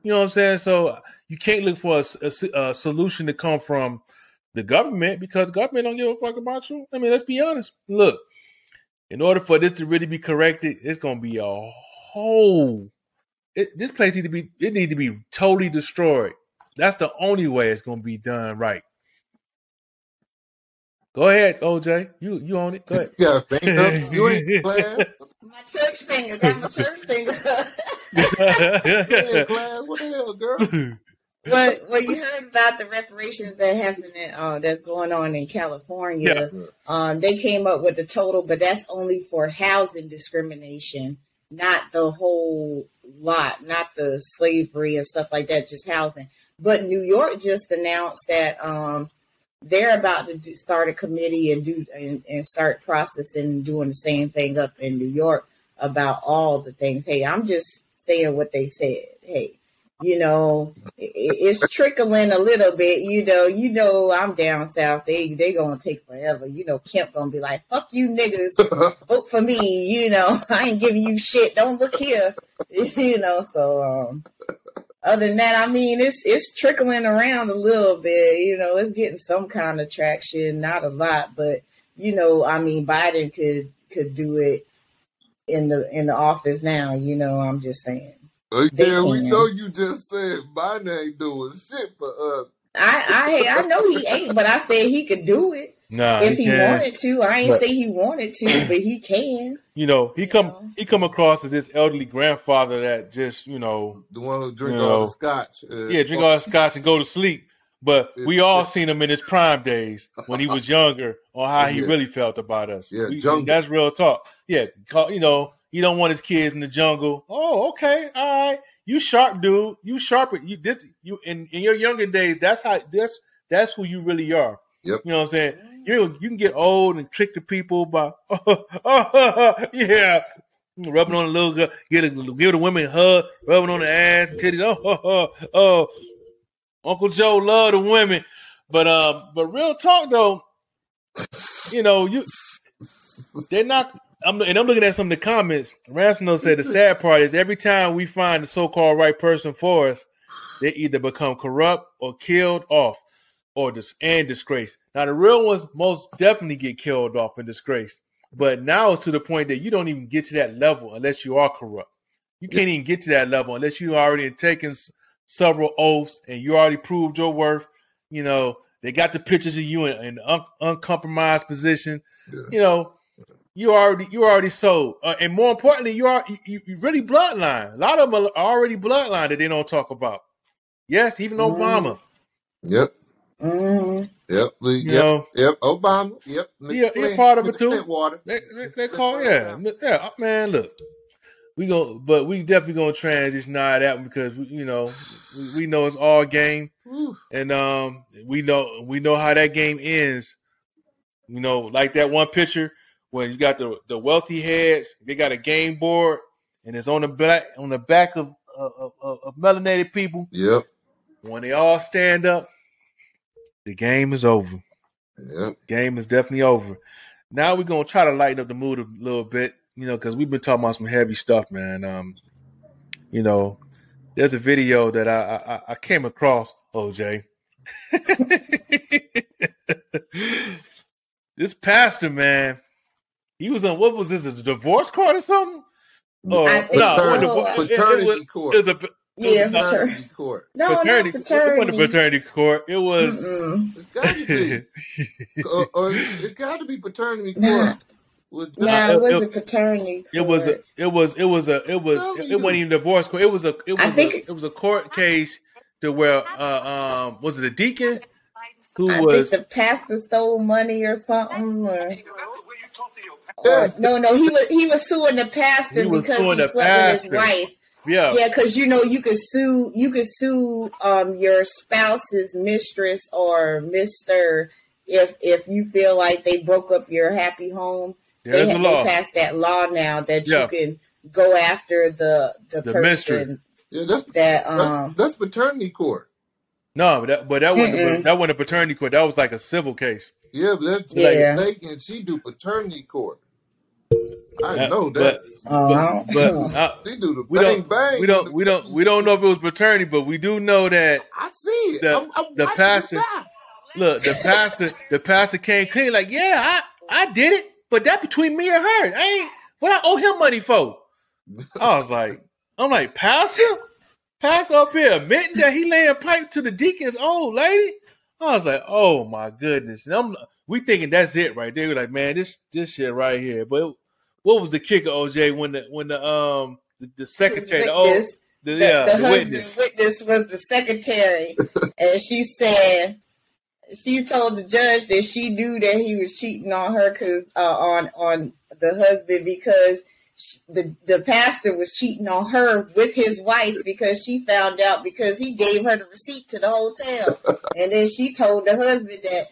You know what I'm saying? So you can't look for a, a- a solution to come from the government because the government don't give a fuck about you. I mean, let's be honest. Look, in order for this to really be corrected, it's gonna be a whole. It, this place need to be. It need to be totally destroyed. That's the only way it's gonna be done right. Go ahead, OJ. You you own it. Go ahead. You got a finger. You ain't in class. My church finger got my church finger. You ain't class. What the hell, girl? But well, you heard about the reparations that happened in, uh, that's going on in California. Um, they came up with the total, but that's only for housing discrimination, not the whole lot, not the slavery and stuff like that, just housing. But New York just announced that um, they're about to do, start a committee and do and, and start processing doing the same thing up in New York about all the things. Hey, I'm just saying what they said. Hey, you know, it's trickling a little bit. You know, you know, I'm down south. They they gonna take forever. You know, Kemp gonna be like, "Fuck you niggas, vote for me." You know, I ain't giving you shit. Don't look here. you know, so um, other than that, I mean, it's it's trickling around a little bit. You know, it's getting some kind of traction, not a lot, but you know, I mean, Biden could could do it in the in the office now. You know, I'm just saying. Uh, They yeah, we can. know you just said Biden ain't doing shit for us. I I I know he ain't, but I said he could do it. Nah, if he he can. wanted to. I ain't But say he wanted to, but he can. you know, he You come know. he come across as this elderly grandfather that just you know The one who you drink all the know scotch. Uh, yeah drink all that scotch and go to sleep. But it, we all seen him in his prime days when he was younger on how he yeah, really felt about us. yeah, We jungle. that's real talk. Yeah, call, you know he don't want his kids in the jungle. Oh, okay, all right. You sharp dude. You sharp. You this you in in your younger days. That's how that's that's who you really are. Yep. You know what I'm saying? You you can get old and trick the people by yeah, rubbing on a little girl, get a give the women a hug, rubbing on the ass, titties. Oh, oh, oh, oh. Uncle Joe love the women, but um, but real talk though, you know you they're not. I'm and I'm looking at some of the comments. Rational said the sad part is every time we find the so-called right person for us, they either become corrupt or killed off or dis- and disgraced. Now the real ones most definitely get killed off and disgraced. But now it's to the point that you don't even get to that level unless you are corrupt. You can't even get to that level unless you already have taken s- several oaths and you already proved your worth. You know, they got the pictures of you in an un- uncompromised position. yeah, You know, you already you already sold, uh, and more importantly, you are you, you really bloodline. A lot of them are already bloodline that they don't talk about. Yes, even Mm-hmm. Obama. yep, hmm yep, the- You yep, know, yep. Obama. Yep, he Mr. he a Flint, part of it too. Flintwater. They they, they call yeah yeah uh, man. Look, we go, but we definitely gonna transition out of that one because we, you know we, we know it's all game, and um we know we know how that game ends. You know, like that one picture when you got the the wealthy heads, they got a game board, and it's on the back on the back of of, of, of melanated people. Yep, When they all stand up, the game is over. yep. Game is definitely over. Now we're gonna try to lighten up the mood a little bit, you know, because we've been talking about some heavy stuff, man. Um, you know, there's a video that I I, I came across, OJ. this pastor, man, he was on what was this? A divorce court or something? Or I no, it wasn't so. divorce. I- It, it, it was Paternity it court. was a it was Yeah, a, uh, frater- Paternity court. no, not paternity. It wasn't a fraternity. paternity court. It was. Mm-mm. It's got to be. Uh, uh, it got to be paternity court. Nah, With Uh, nah, it, it was it, a paternity it was a court. it was it was a it was Tell it, it wasn't even divorce court. It was a it I was think a it was a court case to where uh um was it a deacon who I think was the pastor stole money or something, or, Yeah. Or no, no, he was he was suing the pastor was because he the slept with his wife. Yeah, Yeah, because you know you could sue you could sue um your spouse's mistress or mister if if you feel like they broke up your happy home. They there's the ha- they passed that law now that you can go after the the the mystery. person Yeah, that's that that's um that's paternity court. No, but that but that wasn't a, mm-mm, that wasn't a paternity court. That was like a civil case. Yeah, but that's Like yeah. Blake and she do paternity court. I know that. I but but don't- uh, She do the we bang don't bang. we don't we don't we don't know if it was paternity, but we do know that I see it. the I'm, I'm the pastor look the pastor the pastor came clean like yeah I I did it, but that between me and her. I ain't what I owe him money for. I was like I'm like pastor pastor up here admitting that he laying pipe to the deacon's old lady. I was like oh my goodness. And I'm we thinking that's it right there. We're like man this this shit right here. But what was the kicker, OJ, when the when the um the, the secretary the old witness, the the, yeah the the witness. witness was the secretary, and she said she told the judge that she knew that he was cheating on her because uh, on on the husband because sh the the pastor was cheating on her with his wife because she found out because he gave her the receipt to the hotel, and then she told the husband that.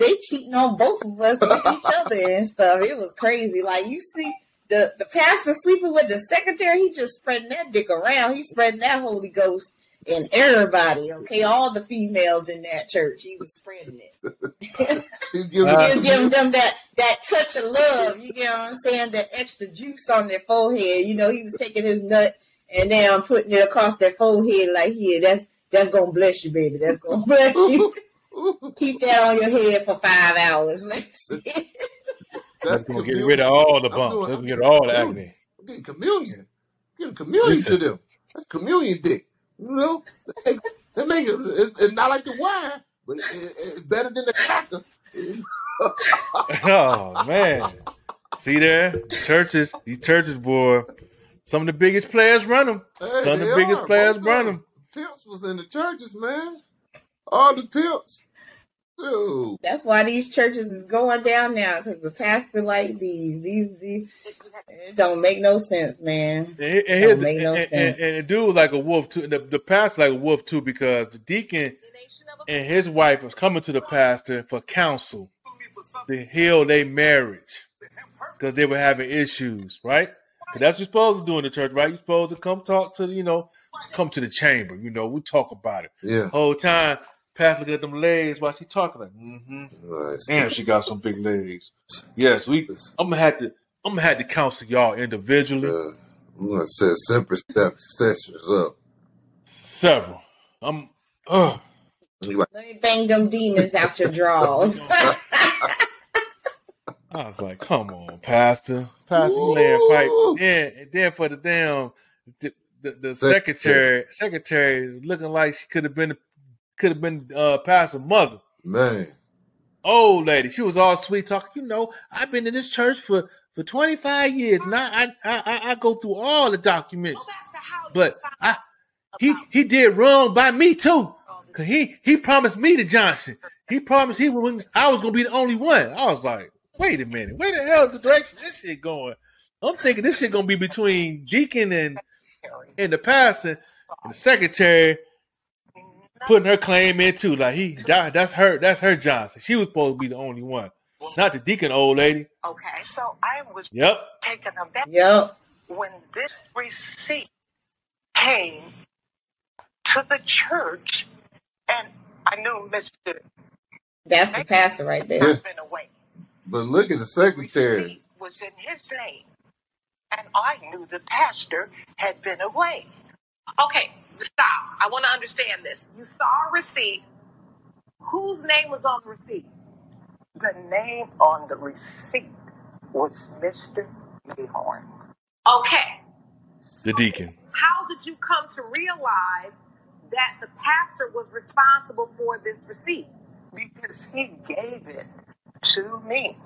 He, they cheating on both of us with each other and stuff. It was crazy. Like you see, the the pastor sleeping with the secretary, he just spreading that dick around. He's spreading that Holy Ghost in everybody. Okay, all the females in that church, he was spreading it. Giving uh, he it was to giving them that that touch of love. You get what I'm saying? That extra juice on their forehead. You know, he was taking his nut and now putting it across their forehead like, here, that's that's gonna bless you, baby. That's gonna bless you. Keep that on your head for five hours. Let's that's That's gonna get rid of all the bumps. doing. That's I'm gonna get getting all the communion. acne. I'm getting communion. Giving communion Listen, to them. That's communion dick. You know, they, they make it, it. It's not like the wine, but it, it, it's better than the cracker. oh man. See there? Churches, these churches, boy. Some of the biggest players run them. Hey, Some of the biggest are. players Most run them. them. Pimps was in the churches, man. All the pimps. Dude. That's why these churches is going down now because the pastor like these. These, these don't make no sense, man. And, and Don't the, make no and, and, sense. and the dude was like a wolf too. The, the pastor like a wolf too because the deacon and his wife was coming to the pastor for counsel to heal their marriage because they were having issues, right? 'Cause that's what you're supposed to do in the church, right? You're supposed to come talk to, you know, come to the chamber. You know, we talk about it. Yeah. Whole time, pastor looking at them legs while she talking like, mm-hmm. Nice. Damn, she got some big legs. Yes, we. I'm gonna have to. I'm gonna have to counsel y'all individually. Uh, I'm gonna set separate step sessions up. Several. I'm. Ugh. You like, Let me bang them demons out your drawers. I was like, come on, Pastor. Pastor, you laying pipe. Woo! Then, and then for the damn the, the, the Secretary. secretary, secretary looking like she could have been could have been uh Pastor mother. man. Old lady. She was all sweet talking. You know, I've been in this church for for 25 years. and I I I, I go through all the documents. But I he he did wrong by me too. Cause he he promised me the Johnson. He promised he was I was gonna be the only one. I was like, wait a minute, where the hell is the direction this shit going? I'm thinking this shit gonna be between Deacon and and the pastor and the secretary putting her claim in too. Like he that, that's her that's her Johnson. She was supposed to be the only one. Not the deacon old lady. Okay, so I was Yep. taken aback yep. when this receipt came to the church, and I knew Mr. That's the pastor right there. Yeah. been away. But look at the The secretary. receipt was in his name, and I knew the pastor had been away. Okay, stop. I want to understand this. You saw a receipt. Whose name was on the receipt? The name on the receipt was Mr. Mayhorn. Okay. The deacon. How did you come to realize that the pastor was responsible for this receipt? Because he gave it to me.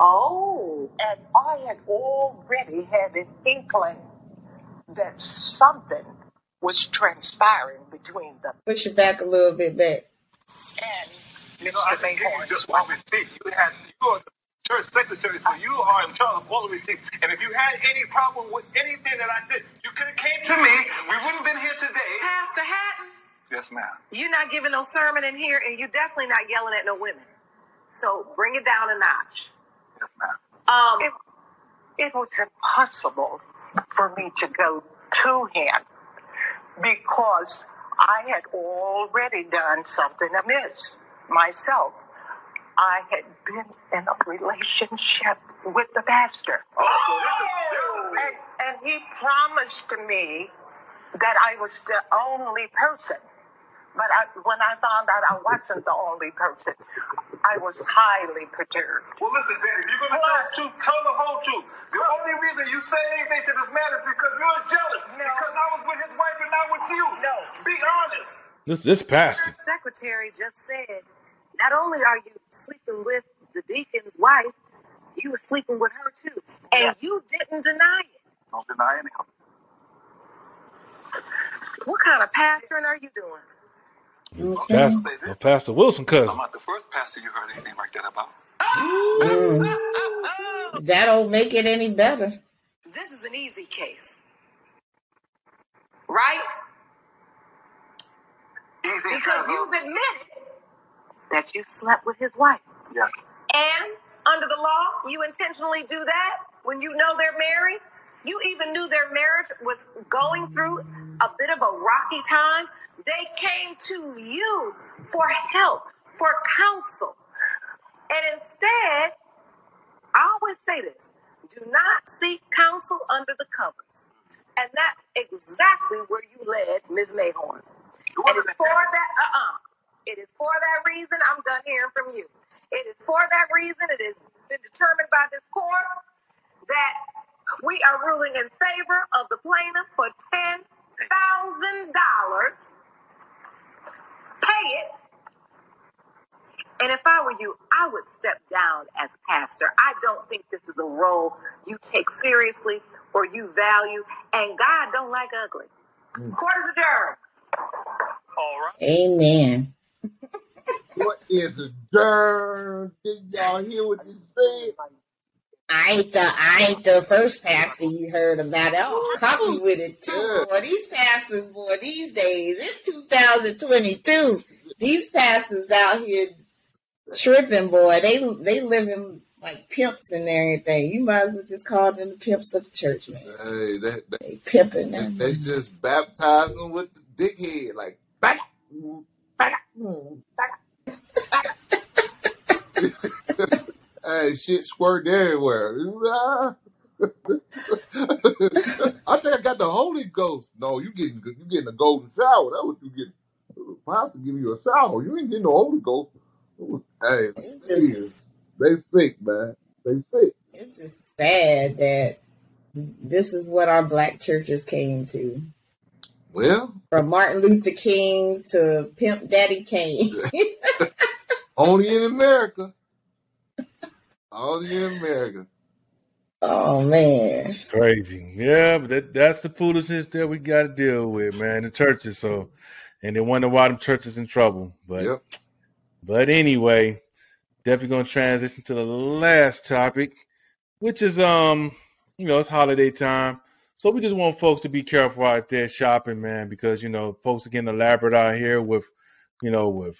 Oh. And I had already had an inkling that something was transpiring between them Push it back a little bit back. and You know, I Mr. think you just wife. one receipt. You had you are the church secretary, so you are in charge of all the receipts. And if you had any problem with anything that I did, you could have came to me. We wouldn't have been here today. Pastor Hatton, Yes, ma'am. you're not giving no sermon in here, and you're definitely not yelling at no women. So bring it down a notch. Yes, ma'am. Um, It, it was impossible for me to go to him because I had already done something amiss myself. I had been in a relationship with the pastor. Oh, so this is jealousy. And, and he promised to me that I was the only person. But I, when I found out I wasn't the only person, I was highly perturbed. Well, listen, Ben, if you're going to tell the truth, tell the whole truth. The only reason you say anything to this man is because you're jealous. No. Because I was with his wife and not with you. No. Be honest. This this pastor. secretary just said, not only are you sleeping with the deacon's wife, you were sleeping with her too, and you didn't deny it. Don't deny anything. What kind of pastoring are you doing? Okay. Pastor, Pastor Wilson cousin. I'm not the first pastor you heard anything like that about. Mm. That'll make it any better. This is an easy case, right? Easy Because terms you've admitted that you slept with his wife. yes. And under the law, you intentionally do that when you know they're married. You even knew their marriage was going through a bit of a rocky time. They came to you for help, for counsel. And instead, I always say this do not seek counsel under the covers. And that's exactly where you led Ms. Mayhorn. And it's for that, uh uh It is for that reason I'm done hearing from you. It is for that reason, it has been determined by this court that we are ruling in favor of the plaintiff for $10,000. Pay it, And if I were you, I would step down as pastor. I don't think this is a role you take seriously or you value. And God don't like ugly. Mm. Court is adjourned. All right. Amen. What is a germ? Did y'all hear what you said? I ain't the I ain't the first pastor you heard about. Oh, cocky with it too. Oh. Boy, these pastors, boy, these days it's 2022. These pastors out here tripping, boy. They they living like pimps and everything. You might as well just call them the pimps of the church, man. Hey, they, they, They pimping they, they just baptized them with the dickhead, like. "Bada, mm, bada, mm, bada." Hey, shit squirt everywhere. I think I got the Holy Ghost. No, you getting you getting a golden shower. That's what you getting. Pastor give you a shower. You ain't getting no Holy Ghost. Hey, It's just they sick, man. They sick. it's just sad that this is what our black churches came to. Well, From Martin Luther King to Pimp Daddy Kane. only in America. Only in America. oh man. Crazy. Yeah, but that, that's the foolishness that we got to deal with, man. The churches. So, and they wonder why them churches in trouble. But, Yep. but anyway, definitely going to transition to the last topic, which is, um, you know, it's holiday time. So we just want folks to be careful out there shopping, man, because, you know, folks are getting elaborate out here with, you know, with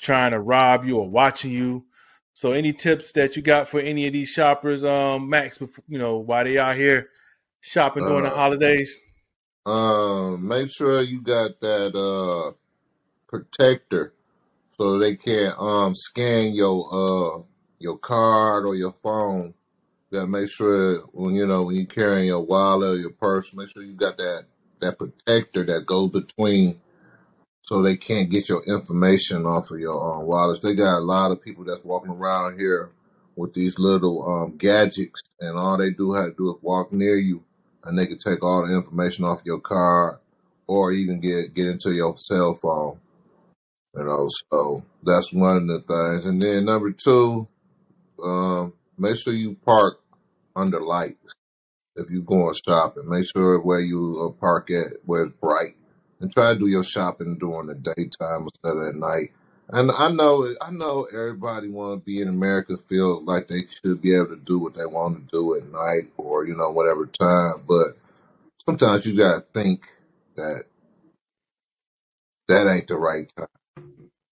trying to rob you or watching you. So any tips that you got for any of these shoppers, um, Max, you know, while they out here shopping during the Uh, holidays? um, make sure you got that uh protector so they can't um scan your uh your card or your phone. Gotta make sure when you know when you carrying your wallet or your purse, make sure you got that that protector that goes between so they can't get your information off of your um, wallets. They got a lot of people that's walking around here with these little um, gadgets, and all they do have to do is walk near you, and they can take all the information off your card, or even get get into your cell phone. You know, so that's one of the things. And then number two, um, make sure you park under lights if you're going shopping. Make sure where you uh, park at where it's bright, and try to do your shopping during the daytime instead of at night. And I know, I know, everybody want to be in America, feel like they should be able to do what they want to do at night or you know whatever time. But sometimes you gotta think that that ain't the right time.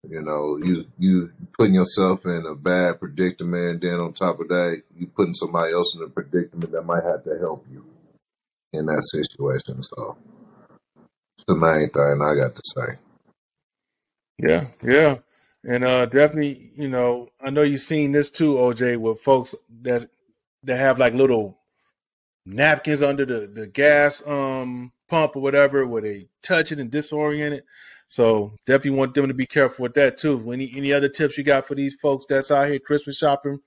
You know, you you putting yourself in a bad predicament, and then on top of that, you putting somebody else in a predicament that might have to help you in that situation. So it's the main thing I got to say. Yeah, yeah. And uh definitely, you know, I know you've seen this too, OJ, with folks that that have like little napkins under the, the gas um pump or whatever where they touch it and disorient it. So definitely want them to be careful with that too. Any any other tips you got for these folks that's out here Christmas shopping?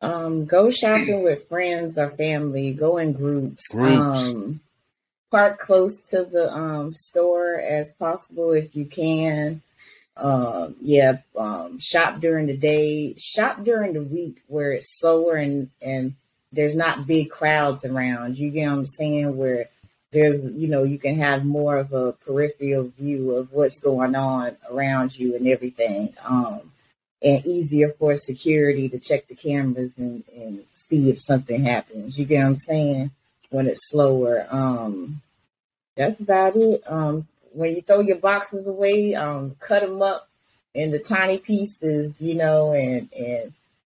Um, go shopping with friends or family. Go in groups. Groups. Um, park close to the um, store as possible if you can. Um, yeah, um, shop during the day. Shop during the week where it's slower and and there's not big crowds around. You get what I'm saying? Where there's you know you can have more of a peripheral view of what's going on around you and everything. Um, and easier for security to check the cameras and, and see if something happens. You get what I'm saying? When it's slower. Um, that's about it. Um, when you throw your boxes away, um, cut them up into tiny pieces, you know, and, and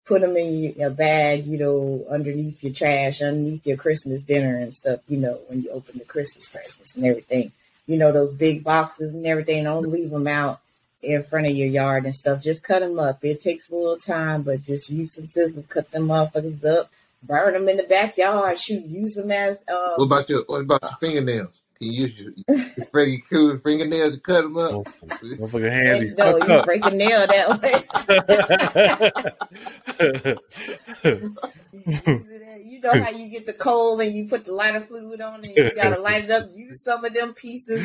put them in your bag, you know, underneath your trash, underneath your Christmas dinner and stuff, you know, when you open the Christmas presents and everything. You know, those big boxes and everything, don't leave them out in front of your yard and stuff. Just cut them up. It takes a little time, but just use some scissors, cut them motherfuckers up, burn them in the backyard. Shoot, use them as What um. about your What about your fingernails? Can you use your, your finger- your fingernails to cut them up? Oh, Motherfucker handy. And no, you cut. break a nail that way. You use it at- you know how you get the coal and you put the lighter fluid on it. You gotta light it up. Use some of them pieces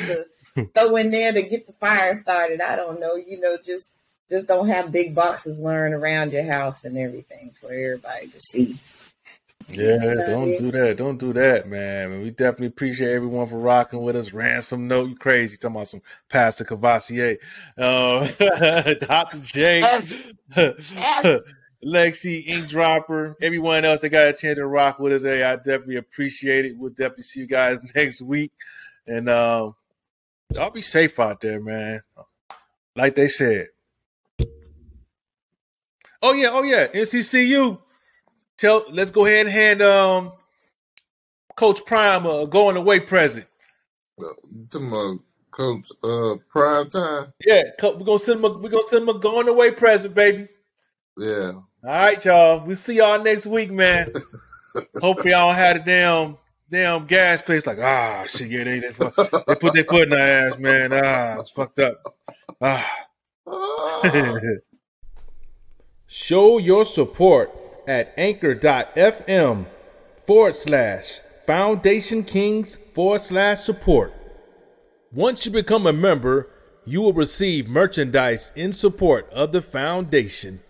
to throw in there to get the fire started. I don't know. You know, just just don't have big boxes laying around your house and everything for everybody to see. Yeah, don't do that. Don't do that, man. We definitely appreciate everyone for rocking with us. Ransom note, you crazy. Talking about some Pastor Cavassier. Uh, Dr. J, As- as- Lexi, Ink Dropper, everyone else that got a chance to rock with us. Hey, I definitely appreciate it. We'll definitely see you guys next week. And um, y'all be safe out there, man. Like they said. Oh yeah, oh yeah. NCCU. Tell let's go ahead and hand um Coach Prime a going away present. to my coach, uh, prime time. Yeah, we're gonna send him a we're gonna send him a going away present, baby. Yeah. All right, y'all. We'll see y'all next week, man. Hope y'all had a damn damn gas face like ah shit yeah they they, they put their foot in our ass man ah it's fucked up ah. Ah. Show your support at anchor.fm forward slash foundation kings forward slash support. Once you become a member, you will receive merchandise in support of the foundation.